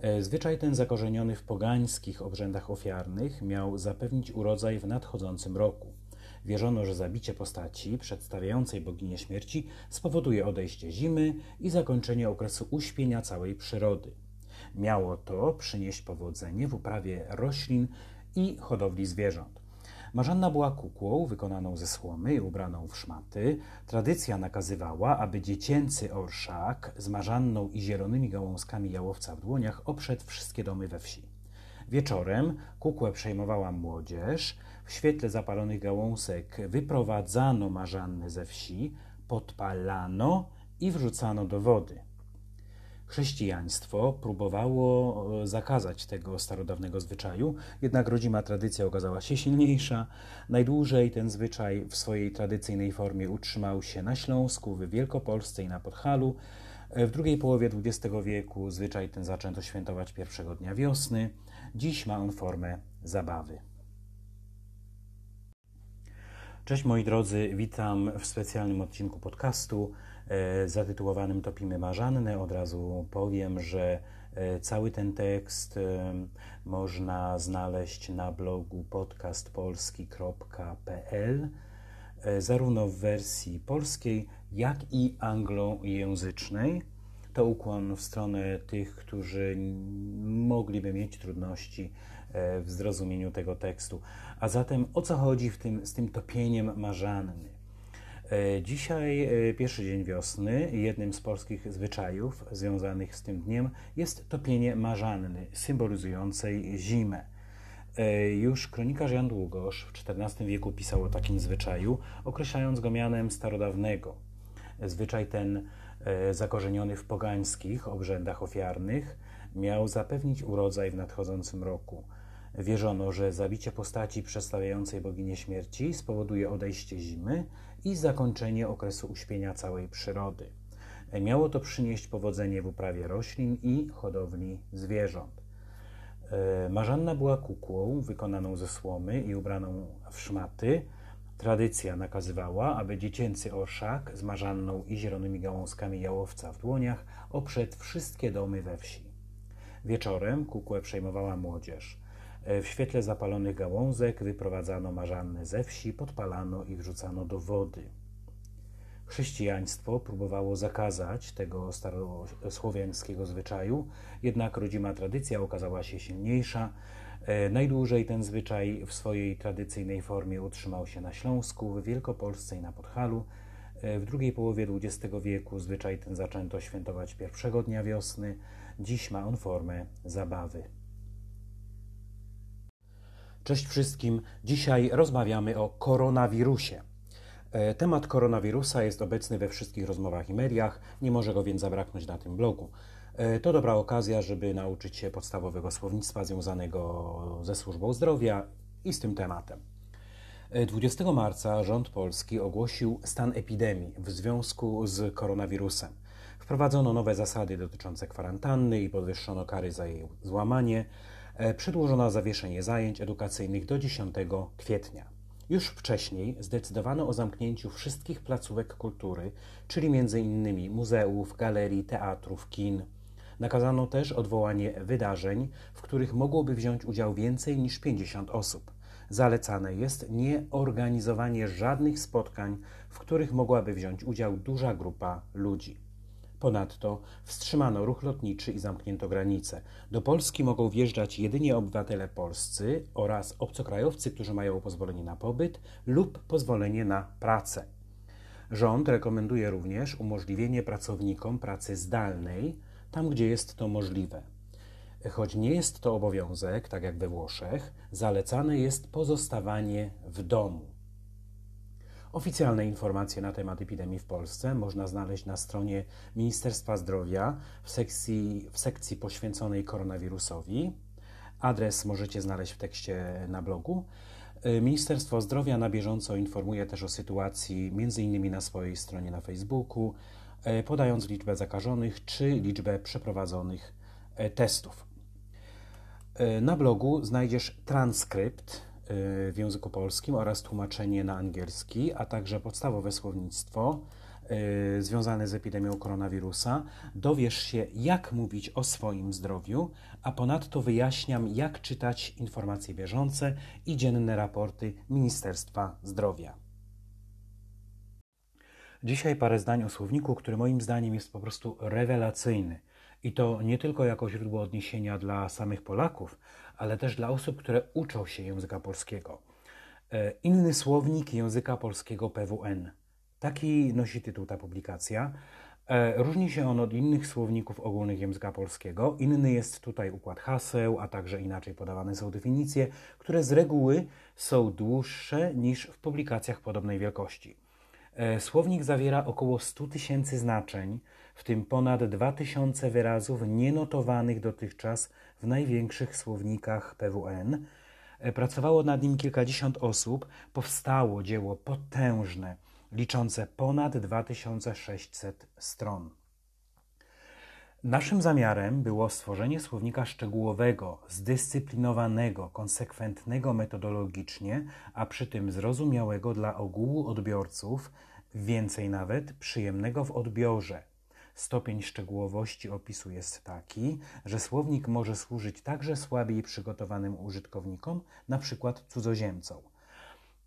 E, zwyczaj ten zakorzeniony w pogańskich obrzędach ofiarnych miał zapewnić urodzaj w nadchodzącym roku. Wierzono, że zabicie postaci przedstawiającej boginię śmierci spowoduje odejście zimy i zakończenie okresu uśpienia całej przyrody. Miało to przynieść powodzenie w uprawie roślin i hodowli zwierząt. Marzanna była kukłą wykonaną ze słomy i ubraną w szmaty. Tradycja nakazywała, aby dziecięcy orszak z marzanną i zielonymi gałązkami jałowca w dłoniach oprzedł wszystkie domy we wsi. Wieczorem kukłę przejmowała młodzież, w świetle zapalonych gałązek wyprowadzano marzannę ze wsi, podpalano i wrzucano do wody. Chrześcijaństwo próbowało e, zakazać tego starodawnego zwyczaju, jednak rodzima tradycja okazała się silniejsza. Najdłużej ten zwyczaj w swojej tradycyjnej formie utrzymał się na Śląsku, w Wielkopolsce i na Podhalu. E, w drugiej połowie XX wieku zwyczaj ten zaczęto świętować pierwszego dnia wiosny. Dziś ma on formę zabawy. Cześć moi drodzy, witam w specjalnym odcinku podcastu zatytułowanym Topimy Marzannę. Od razu powiem, że e, cały ten tekst e, można znaleźć na blogu podcastpolski.pl zarówno w wersji polskiej, jak i anglojęzycznej. To ukłon w stronę tych, którzy mogliby mieć trudności w zrozumieniu tego tekstu. A zatem o co chodzi w tym, z tym topieniem marzanny? E, dzisiaj, e, pierwszy dzień wiosny, jednym z polskich zwyczajów związanych z tym dniem jest topienie marzanny, symbolizującej zimę. E, już kronikarz Jan Długosz w XIV wieku pisał o takim zwyczaju, określając go mianem starodawnego. Zwyczaj ten, zakorzeniony w pogańskich obrzędach ofiarnych, miał zapewnić urodzaj w nadchodzącym roku. Wierzono, że zabicie postaci przedstawiającej boginię śmierci spowoduje odejście zimy i zakończenie okresu uśpienia całej przyrody. Miało to przynieść powodzenie w uprawie roślin i hodowli zwierząt. E, Marzanna była kukłą wykonaną ze słomy i ubraną w szmaty. Tradycja nakazywała, aby dziecięcy orszak z marzanną i zielonymi gałązkami jałowca w dłoniach oprzedł wszystkie domy we wsi. Wieczorem kukłę przejmowała młodzież. E, w świetle zapalonych gałązek wyprowadzano marzanny ze wsi, podpalano i wrzucano do wody. Chrześcijaństwo próbowało zakazać tego starosłowiańskiego zwyczaju, jednak rodzima tradycja okazała się silniejsza. E, najdłużej ten zwyczaj w swojej tradycyjnej formie utrzymał się na Śląsku, w Wielkopolsce i na Podhalu. E, w drugiej połowie XX wieku zwyczaj ten zaczęto świętować pierwszego dnia wiosny. Dziś ma on formę zabawy. Cześć wszystkim. Dzisiaj rozmawiamy o koronawirusie. E, temat koronawirusa jest obecny we wszystkich rozmowach i mediach, nie może go więc zabraknąć na tym blogu. E, to dobra okazja, żeby nauczyć się podstawowego słownictwa związanego ze służbą zdrowia i z tym tematem. 20 e, marca rząd polski ogłosił stan epidemii w związku z koronawirusem. Wprowadzono nowe zasady dotyczące kwarantanny i podwyższono kary za jej złamanie. E, przedłużono zawieszenie zajęć edukacyjnych do 10 kwietnia. Już wcześniej zdecydowano o zamknięciu wszystkich placówek kultury, czyli m.in. muzeów, galerii, teatrów, kin. Nakazano też odwołanie wydarzeń, w których mogłoby wziąć udział więcej niż 50 osób. Zalecane jest nieorganizowanie żadnych spotkań, w których mogłaby wziąć udział duża grupa ludzi. Ponadto wstrzymano ruch lotniczy i zamknięto granice. Do Polski mogą wjeżdżać jedynie obywatele polscy oraz obcokrajowcy, którzy mają pozwolenie na pobyt lub pozwolenie na pracę. Rząd rekomenduje również umożliwienie pracownikom pracy zdalnej, tam gdzie jest to możliwe. Choć nie jest to obowiązek, tak jak we Włoszech, zalecane jest pozostawanie w domu. Oficjalne informacje na temat epidemii w Polsce można znaleźć na stronie Ministerstwa Zdrowia w sekcji, w sekcji poświęconej koronawirusowi. Adres możecie znaleźć w tekście na blogu. Ministerstwo Zdrowia na bieżąco informuje też o sytuacji, innymi na swojej stronie na Facebooku, podając liczbę zakażonych czy liczbę przeprowadzonych testów. Na blogu znajdziesz transkrypt w języku polskim oraz tłumaczenie na angielski, a także podstawowe słownictwo y, związane z epidemią koronawirusa. Dowiesz się, jak mówić o swoim zdrowiu, a ponadto wyjaśniam, jak czytać informacje bieżące i dzienne raporty Ministerstwa Zdrowia. Dzisiaj parę zdań o słowniku, który moim zdaniem jest po prostu rewelacyjny. I to nie tylko jako źródło odniesienia dla samych Polaków, ale też dla osób, które uczą się języka polskiego. E, inny słownik języka polskiego PWN. Taki nosi tytuł ta publikacja. E, różni się on od innych słowników ogólnych języka polskiego. Inny jest tutaj układ haseł, a także inaczej podawane są definicje, które z reguły są dłuższe niż w publikacjach podobnej wielkości. E, słownik zawiera około 100 tysięcy znaczeń, w tym ponad 2000 wyrazów nienotowanych dotychczas w największych słownikach PWN. E, pracowało nad nim kilkadziesiąt osób. Powstało dzieło potężne, liczące ponad 2600 stron. Naszym zamiarem było stworzenie słownika szczegółowego, zdyscyplinowanego, konsekwentnego metodologicznie, a przy tym zrozumiałego dla ogółu odbiorców, więcej nawet przyjemnego w odbiorze. Stopień szczegółowości opisu jest taki, że słownik może służyć także słabiej przygotowanym użytkownikom, np. cudzoziemcom.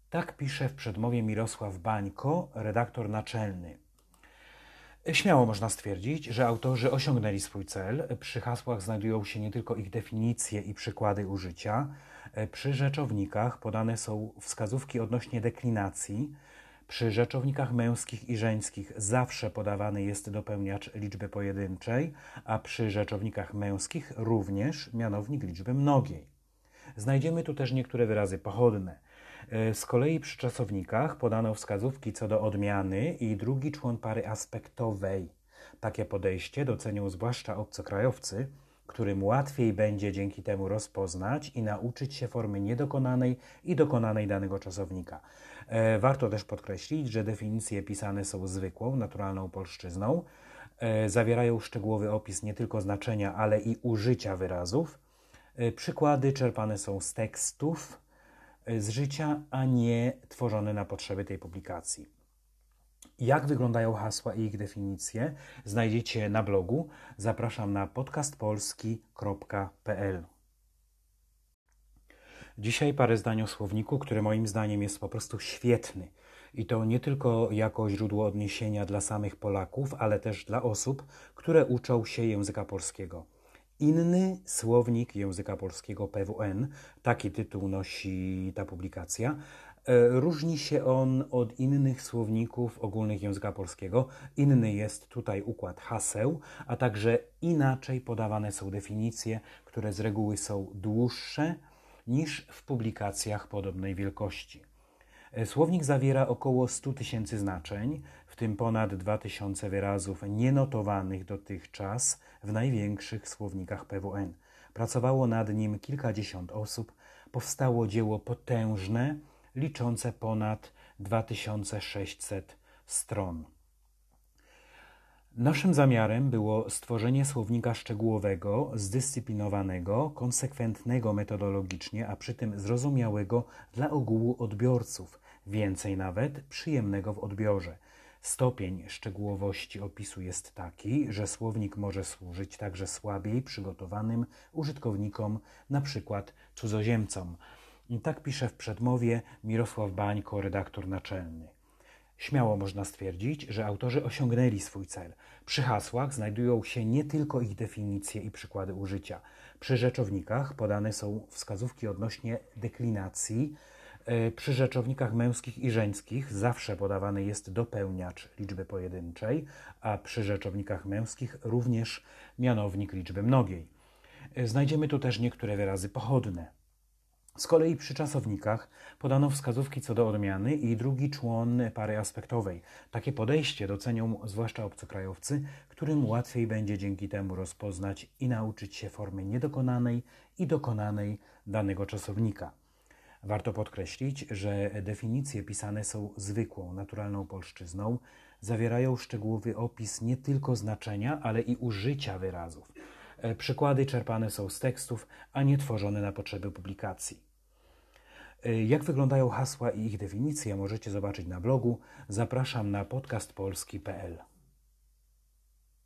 Tak pisze w przedmowie Mirosław Bańko, redaktor naczelny. Śmiało można stwierdzić, że autorzy osiągnęli swój cel. Przy hasłach znajdują się nie tylko ich definicje i przykłady użycia. Przy rzeczownikach podane są wskazówki odnośnie deklinacji, przy rzeczownikach męskich i żeńskich zawsze podawany jest dopełniacz liczby pojedynczej, a przy rzeczownikach męskich również mianownik liczby mnogiej. Znajdziemy tu też niektóre wyrazy pochodne. E, z kolei przy czasownikach podano wskazówki co do odmiany i drugi człon pary aspektowej. Takie podejście docenią zwłaszcza obcokrajowcy, którym łatwiej będzie dzięki temu rozpoznać i nauczyć się formy niedokonanej i dokonanej danego czasownika. E, warto też podkreślić, że definicje pisane są zwykłą, naturalną polszczyzną. E, zawierają szczegółowy opis nie tylko znaczenia, ale i użycia wyrazów. E, przykłady czerpane są z tekstów z życia, a nie tworzone na potrzeby tej publikacji. Jak wyglądają hasła i ich definicje znajdziecie na blogu. Zapraszam na podcastpolski.pl. Dzisiaj parę zdań o słowniku, który moim zdaniem jest po prostu świetny. I to nie tylko jako źródło odniesienia dla samych Polaków, ale też dla osób, które uczą się języka polskiego. Inny słownik języka polskiego PWN, taki tytuł nosi ta publikacja. E, różni się on od innych słowników ogólnych języka polskiego. Inny jest tutaj układ haseł, a także inaczej podawane są definicje, które z reguły są dłuższe, niż w publikacjach podobnej wielkości. E, słownik zawiera około 100 tysięcy znaczeń, w tym ponad 2000 wyrazów nienotowanych dotychczas w największych słownikach PWN. Pracowało nad nim kilkadziesiąt osób. Powstało dzieło potężne, liczące ponad 2600 stron. Naszym zamiarem było stworzenie słownika szczegółowego, zdyscyplinowanego, konsekwentnego metodologicznie, a przy tym zrozumiałego dla ogółu odbiorców, więcej nawet przyjemnego w odbiorze. Stopień szczegółowości opisu jest taki, że słownik może służyć także słabiej przygotowanym użytkownikom, przykład cudzoziemcom. Tak pisze w przedmowie Mirosław Bańko, redaktor naczelny. Śmiało można stwierdzić, że autorzy osiągnęli swój cel. Przy hasłach znajdują się nie tylko ich definicje i przykłady użycia. Przy rzeczownikach podane są wskazówki odnośnie deklinacji. E, przy rzeczownikach męskich i żeńskich zawsze podawany jest dopełniacz liczby pojedynczej, a przy rzeczownikach męskich również mianownik liczby mnogiej. E, znajdziemy tu też niektóre wyrazy pochodne. Z kolei przy czasownikach podano wskazówki co do odmiany i drugi człon pary aspektowej. Takie podejście docenią zwłaszcza obcokrajowcy, którym łatwiej będzie dzięki temu rozpoznać i nauczyć się formy niedokonanej i dokonanej danego czasownika. Warto podkreślić, że definicje pisane są zwykłą, naturalną polszczyzną, zawierają szczegółowy opis nie tylko znaczenia, ale i użycia wyrazów. E, przykłady czerpane są z tekstów, a nie tworzone na potrzeby publikacji. E, jak wyglądają hasła i ich definicje możecie zobaczyć na blogu. Zapraszam na podcastpolski.pl.